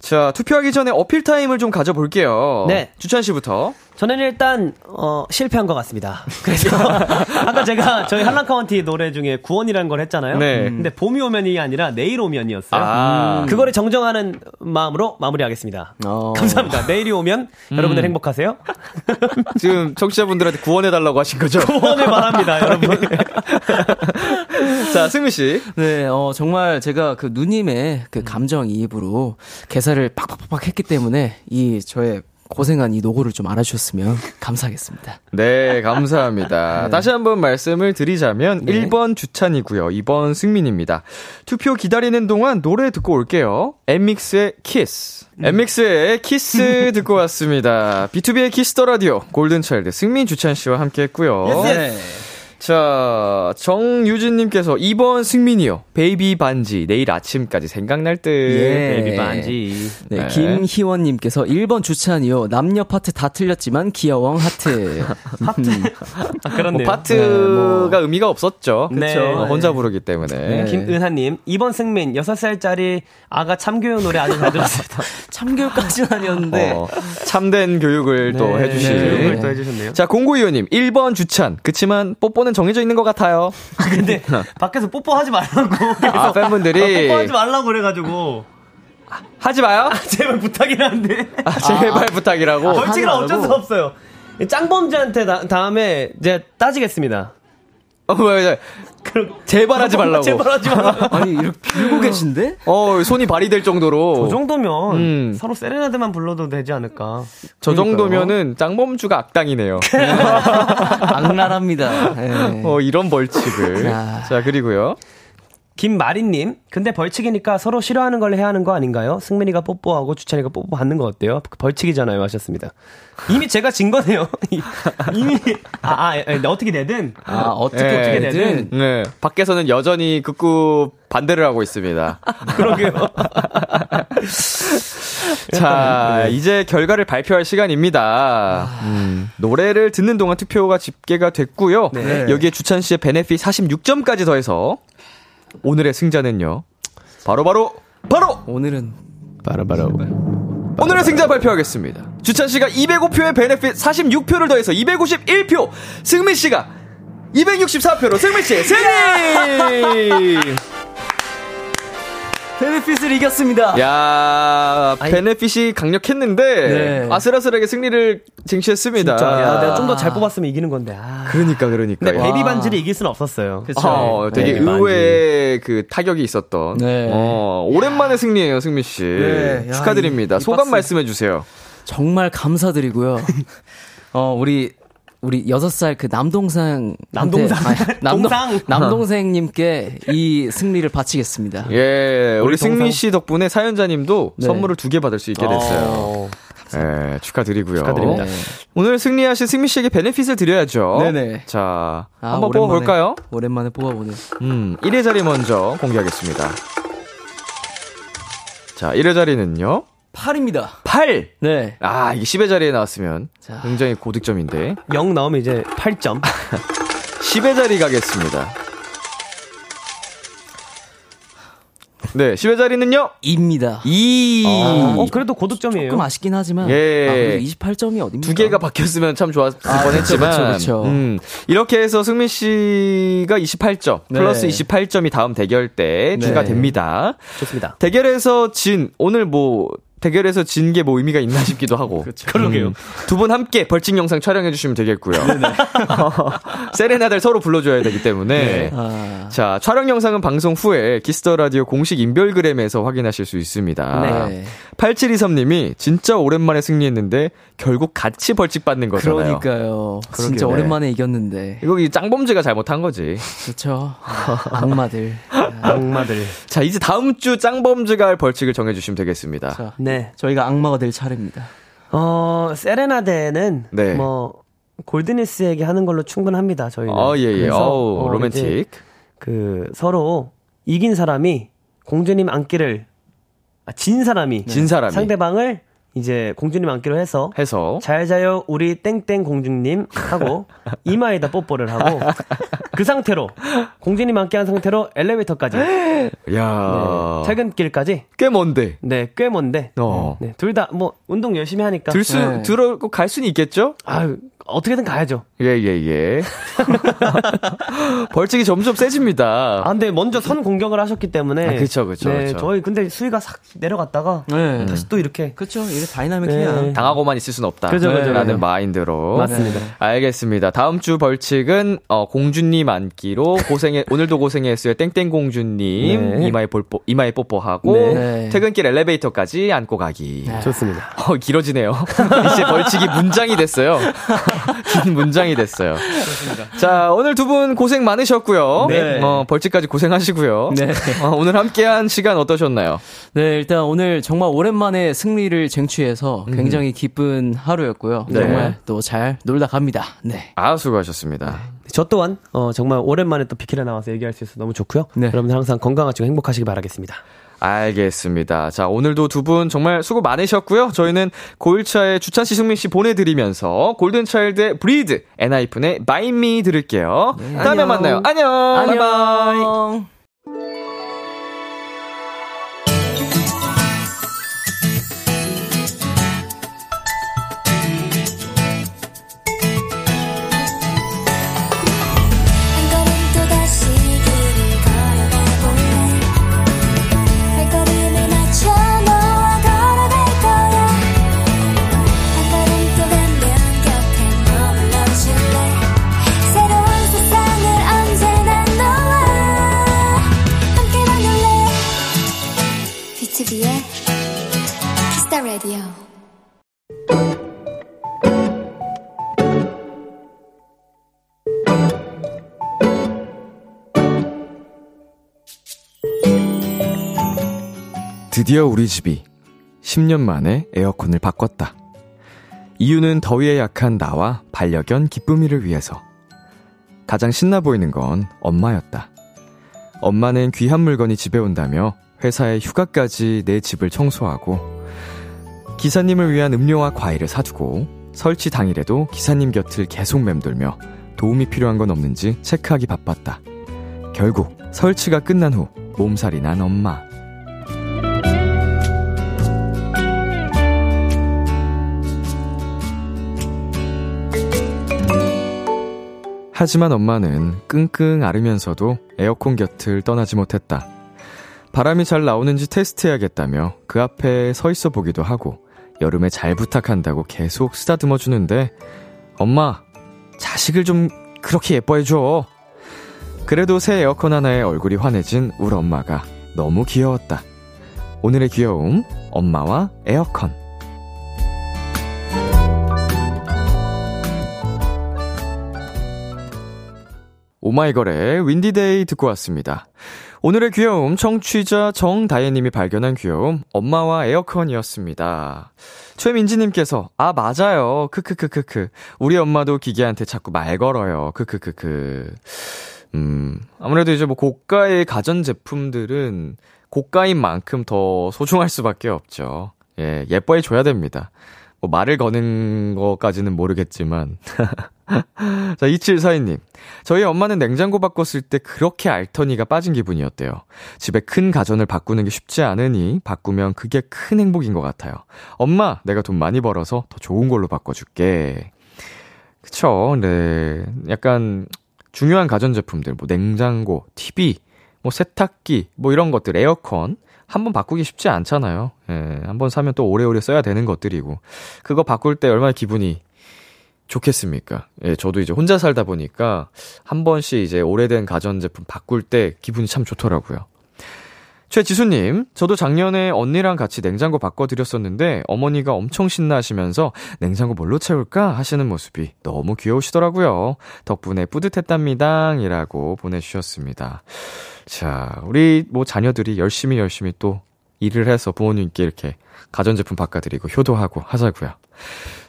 자, 투표하기 전에 어필 타임을 좀 가져볼게요. 네. 주찬 씨부터. 저는 일단 어, 실패한 것 같습니다. 그래서 아까 제가 저희 한라카운티 노래 중에 구원이라는 걸 했잖아요. 네. 근데 봄이 오면이 아니라 내일 오면이었어요. 아. 그거를 정정하는 마음으로 마무리하겠습니다. 어. 감사합니다. 내일이 오면 여러분들 행복하세요. 지금 청취자분들한테 구원해달라고 하신 거죠? 구원을 바랍니다, 여러분. 자, 승민 씨. 네, 어, 정말 제가 그 누님의 그 감정이입으로 개사를 팍팍팍 했기 때문에 이 저의 고생한 이 노고를 좀 알아주셨으면 감사하겠습니다. 네, 감사합니다. 다시 한번 말씀을 드리자면 네. 1번 주찬이고요. 2번 승민입니다. 투표 기다리는 동안 노래 듣고 올게요. 엔믹스의 키스. 엔믹스의 키스 듣고 왔습니다. B2B의 키스 더 라디오 골든 차일드 승민 주찬 씨와 함께 했고요. 네. 자, 정유진님께서 2번 승민이요. baby 반지. 내일 아침까지 생각날 듯. 예. baby 반지. 네, 네. 김희원님께서 1번 주찬이요. 남녀 파트 다 틀렸지만 귀여왕 하트. 하트. 아, 뭐 그렇네요. 파트가 의미가 없었죠. 네. 어, 혼자 부르기 때문에. 네. 김은하님, 2번 승민, 6살짜리 아가 참교육 노래 아주 잘 들었습니다. 참교육까지는 아니었는데. 어, 참된 교육을 또 네. 해주신. 네. 교육을 또 해주셨네요. 자, 0925님, 1번 주찬. 그치만 뽀뽀 는 정해져 있는 것 같아요. 근데 밖에서 뽀뽀하지 말라고. 그래서 아, 팬분들이. 어, 뽀뽀하지 말라고 그래가지고. 하지 마요. 제발 부탁이라는데. 아, 제발 부탁이라고. 벌칙은 하지 어쩔 수. 없어요. 짱범주한테 다, 다음에 이제 따지겠습니다. 어, 뭐야, 이제 제발 하지 말라고. 제발 하지 말라고. 아니, 이렇게 빌고 계신데? 어, 손이 발휘될 정도로. 저 정도면 음. 서로 세레나데만 불러도 되지 않을까. 저 정도면은 짱범주가 악당이네요. 악랄합니다. 예. 어, 이런 벌칙을. 야. 자, 그리고요. 김마리님, 근데 벌칙이니까 서로 싫어하는 걸 해야 하는 거 아닌가요? 승민이가 뽀뽀하고 주찬이가 뽀뽀 받는 거 어때요? 벌칙이잖아요, 하셨습니다. 이미 제가 진 거네요. 이미 아, 아 예, 예, 어떻게 되든 아, 어떻게 예. 어떻게 되든. 네. 밖에서는 여전히 극구 반대를 하고 있습니다. 그러게요. 자, 이제 결과를 발표할 시간입니다. 음, 노래를 듣는 동안 투표가 집계가 됐고요. 네. 여기에 주찬 씨의 베네핏 46점까지 더해서 오늘의 승자는요. 바로바로 바로 오늘은 바로 바로. 오늘의 승자 발표하겠습니다. 주찬 씨가 205표에 베네핏 46표를 더해서 251표, 승민 씨가 264표로 승민 씨 승리! benefit을 이겼습니다. 야, benefit이 강력했는데 네. 아슬아슬하게 승리를 쟁취했습니다. 진짜 야, 내가 좀 더 잘 뽑았으면 이기는 건데. 아. 그러니까 그러니까. 근데 baby 반지를 이길 수는 없었어요. 어, 되게 반지. 의외의 그 타격이 있었던. 네. 어, 오랜만에 승리예요, 승민 씨. 네. 야, 축하드립니다. 이- 이 소감 박스. 말씀해 주세요. 정말 감사드리고요. 어, 우리 우리 여섯 살 그 남동생 남동상? 동상? 남동생님께 이 승리를 바치겠습니다. 예, 우리, 우리 승민 동상. 씨 덕분에 사연자님도 네. 선물을 두 개 받을 수 있게 됐어요. 어, 예, 축하드리고요. 축하드립니다. 네. 오늘 승리하신 승민 씨에게 베네핏을 드려야죠. 네네. 자, 아, 한번 오랜만에- 뽑아볼까요? 오랜만에 뽑아보네. 음, 1회 자리 먼저 공개하겠습니다. 자, 1회 자리는요. 8입니다. 8! 네. 아, 이게 10회 자리에 나왔으면 자. 굉장히 고득점인데. 0 나오면 이제 8점. 10회 자리 가겠습니다. 네, 10회 자리는요? 2입니다. 2. 어, 그래도 고득점이에요. 조금 아쉽긴 하지만 예. 아, 그래도 28점이 어딥니까? 두 개가 바뀌었으면 참 좋았을 아, 뻔했지만 그쵸, 그쵸, 그쵸. 음, 이렇게 해서 승민 씨가 28점 네. 플러스 28점이 다음 대결 때 네. 추가됩니다. 좋습니다. 대결에서 진 오늘 뭐 대결에서 진 게 뭐 의미가 있나 싶기도 하고. 그러게요. 두분 함께 벌칙 영상 촬영해 주시면 되겠고요. 세레나데를 서로 불러줘야 되기 때문에. 아, 자, 촬영 영상은 방송 후에 키스 더 라디오 공식 인별그램에서 확인하실 수 있습니다. 네. 8723님이 진짜 오랜만에 승리했는데 결국 같이 벌칙 받는 거잖아요. 그러니까요. 진짜 그러게. 오랜만에 이겼는데. 이거 이 짱범죄가 잘못한 거지. 그렇죠. 아, 악마들. 악마들. 자, 이제 다음 주 짱범죄가 할 벌칙을 정해 주시면 되겠습니다. 자, 네. 저희가 악마가 될 차례입니다. 어, 세레나데는 네. 뭐 골드니스에게 하는 걸로 충분합니다. 저희는. 어, 예, 예. 그래서, 어우, 어, 로맨틱. 그 서로 이긴 사람이 공주님 안기를 아, 진 사람이 진 사람이. 상대방을 이제 공주님 안기로 해서 해서. 잘 자요 우리 땡땡 공주님 하고 이마에다 뽀뽀를 하고 그 상태로 공주님 안기 한 상태로 엘리베이터까지 네, 야 퇴근길까지 꽤 먼데. 네 꽤 먼데 어. 네, 둘다 뭐 운동 열심히 하니까 들 수, 네. 들어고 갈 수는 있겠죠? 아 어떻게든 가야죠. 예, 예, 예. 벌칙이 점점 세집니다. 아 근데 먼저 선 공격을 하셨기 때문에 아, 그쵸, 그쵸, 네, 그쵸. 저희 근데 수위가 싹 내려갔다가 네. 다시 또 이렇게 그렇죠. 이게 다이나믹해야. 네. 당하고만 있을 순 없다. 그죠, 그죠, 라는. 마인드로. 맞습니다. 알겠습니다. 다음 주 벌칙은, 어, 공주님 안기로 고생해, 오늘도 고생했어요. 땡땡 공주님. 네. 이마에 뽀뽀, 이마에 뽀뽀하고. 네. 퇴근길 엘리베이터까지 안고 가기. 좋습니다. 어, 길어지네요. 이제 벌칙이 문장이 됐어요. 긴 문장이 됐어요. 자, 오늘 두 분 고생 많으셨고요. 네. 어, 벌칙까지 고생하시고요. 네. 어, 오늘 함께한 시간 어떠셨나요? 네, 일단 오늘 정말 오랜만에 승리를 쟁취해서 굉장히 기쁜 하루였고요. 네. 정말 또 잘 놀다 갑니다. 네. 아, 수고하셨습니다. 저 또한 어, 정말 오랜만에 또 비키라 나와서 얘기할 수 있어서 너무 좋고요. 네. 여러분들 항상 건강하시고 행복하시기 바라겠습니다. 알겠습니다. 자, 오늘도 두 분 정말 수고 많으셨고요. 저희는 골차의 주찬 씨, 승민 씨 보내드리면서 골든차일드의 Breathe, 엔하이픈의 마이미 들을게요. 다음에 안녕. 만나요. 안녕. 바이바이. Radio 드디어 우리 집이 10년 만에 에어컨을 바꿨다. 이유는 더위에 약한 나와 반려견 기쁨이를 위해서. 가장 신나 보이는 건 엄마였다. 엄마는 귀한 물건이 집에 온다며 회사에 휴가까지 내 집을 청소하고 기사님을 위한 음료와 과일을 사주고 설치 당일에도 기사님 곁을 계속 맴돌며 도움이 필요한 건 없는지 체크하기 바빴다. 결국 설치가 끝난 후 몸살이 난 엄마. 하지만 엄마는 끙끙 앓으면서도 에어컨 곁을 떠나지 못했다. 바람이 잘 나오는지 테스트해야겠다며 그 앞에 서 있어 보기도 하고 여름에 잘 부탁한다고 계속 쓰다듬어 주는데 엄마 자식을 좀 그렇게 예뻐해 줘. 그래도 새 에어컨 하나에 얼굴이 환해진 우리 엄마가 너무 귀여웠다. 오늘의 귀여움 엄마와 에어컨 오마이걸의 Windy Day 듣고 왔습니다. 오늘의 귀여움 청취자 정다혜님이 발견한 귀여움 엄마와 에어컨이었습니다. 최민지님께서 아 맞아요 크크크크크 우리 엄마도 기계한테 자꾸 말 걸어요 크크크크 음 아무래도 이제 뭐 고가의 가전 제품들은 고가인 만큼 더 소중할 수밖에 없죠. 예 예뻐해 줘야 됩니다. 뭐 말을 거는 것까지는 모르겠지만 자, 2742님. 저희 엄마는 냉장고 바꿨을 때 그렇게 알터니가 빠진 기분이었대요. 집에 큰 가전을 바꾸는 게 쉽지 않으니 바꾸면 그게 큰 행복인 것 같아요. 엄마, 내가 돈 많이 벌어서 더 좋은 걸로 바꿔줄게. 그쵸, 네. 약간 중요한 가전제품들, 뭐 냉장고, TV, 뭐 세탁기, 뭐 이런 것들, 에어컨. 한번 바꾸기 쉽지 않잖아요. 예, 한번 사면 또 오래오래 써야 되는 것들이고. 그거 바꿀 때 얼마나 기분이 좋겠습니까? 예, 저도 이제 혼자 살다 보니까 한 번씩 이제 오래된 가전제품 바꿀 때 기분이 참 좋더라고요. 최지수님, 저도 작년에 언니랑 같이 냉장고 바꿔드렸었는데 어머니가 엄청 신나하시면서 냉장고 뭘로 채울까 하시는 모습이 너무 귀여우시더라고요. 덕분에 뿌듯했답니다. 이라고 보내주셨습니다. 자, 우리 뭐 자녀들이 열심히 열심히 또 일을 해서 부모님께 이렇게 가전제품 바꿔드리고 효도하고 하자고요.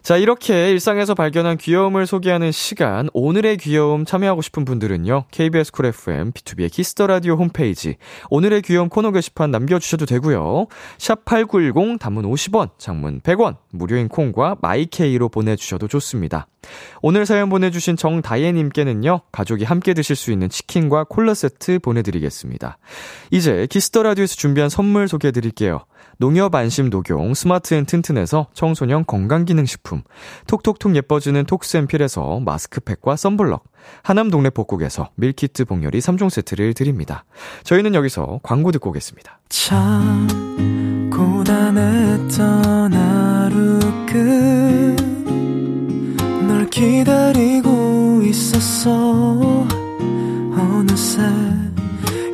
자, 이렇게 일상에서 발견한 귀여움을 소개하는 시간. 오늘의 귀여움 참여하고 싶은 분들은요. KBS 쿨 FM, 비투비의 키스 더 라디오 홈페이지. 오늘의 귀여움 코너 게시판 남겨주셔도 되고요. 샵8910 단문 50원, 장문 100원, 무료인 콩과 마이케이로 보내주셔도 좋습니다. 오늘 사연 보내주신 정다예님께는요. 가족이 함께 드실 수 있는 치킨과 콜라 세트 보내드리겠습니다. 이제 Kiss the Radio에서 준비한 선물 소개해드릴게요. 농협 안심 녹용 스마트 앤 튼튼에서 청소년 건강기능식품, 톡톡톡 예뻐지는 톡스앤필에서 마스크팩과 썬블럭, 하남 동네 복국에서 밀키트 복요리 3종 세트를 드립니다. 저희는 여기서 광고 듣고 오겠습니다. 참 고단했던 하루 끝 널 기다리고 있었어 어느새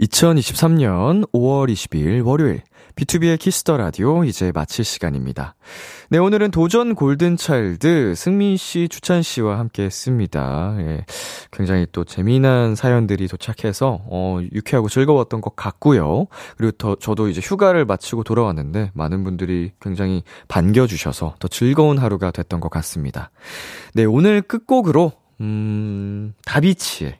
2023년 5월 22일 월요일 B2B의 키스터 라디오 이제 마칠 시간입니다. 네, 오늘은 도전 골든 차일드 승민 씨, 주찬 씨와 함께 했습니다. 예, 굉장히 또 재미난 사연들이 도착해서 어, 유쾌하고 즐거웠던 것 같고요. 그리고 더, 저도 이제 휴가를 마치고 돌아왔는데 많은 분들이 굉장히 반겨 주셔서 더 즐거운 하루가 됐던 것 같습니다. 네, 오늘 끝곡으로 음, 다비치의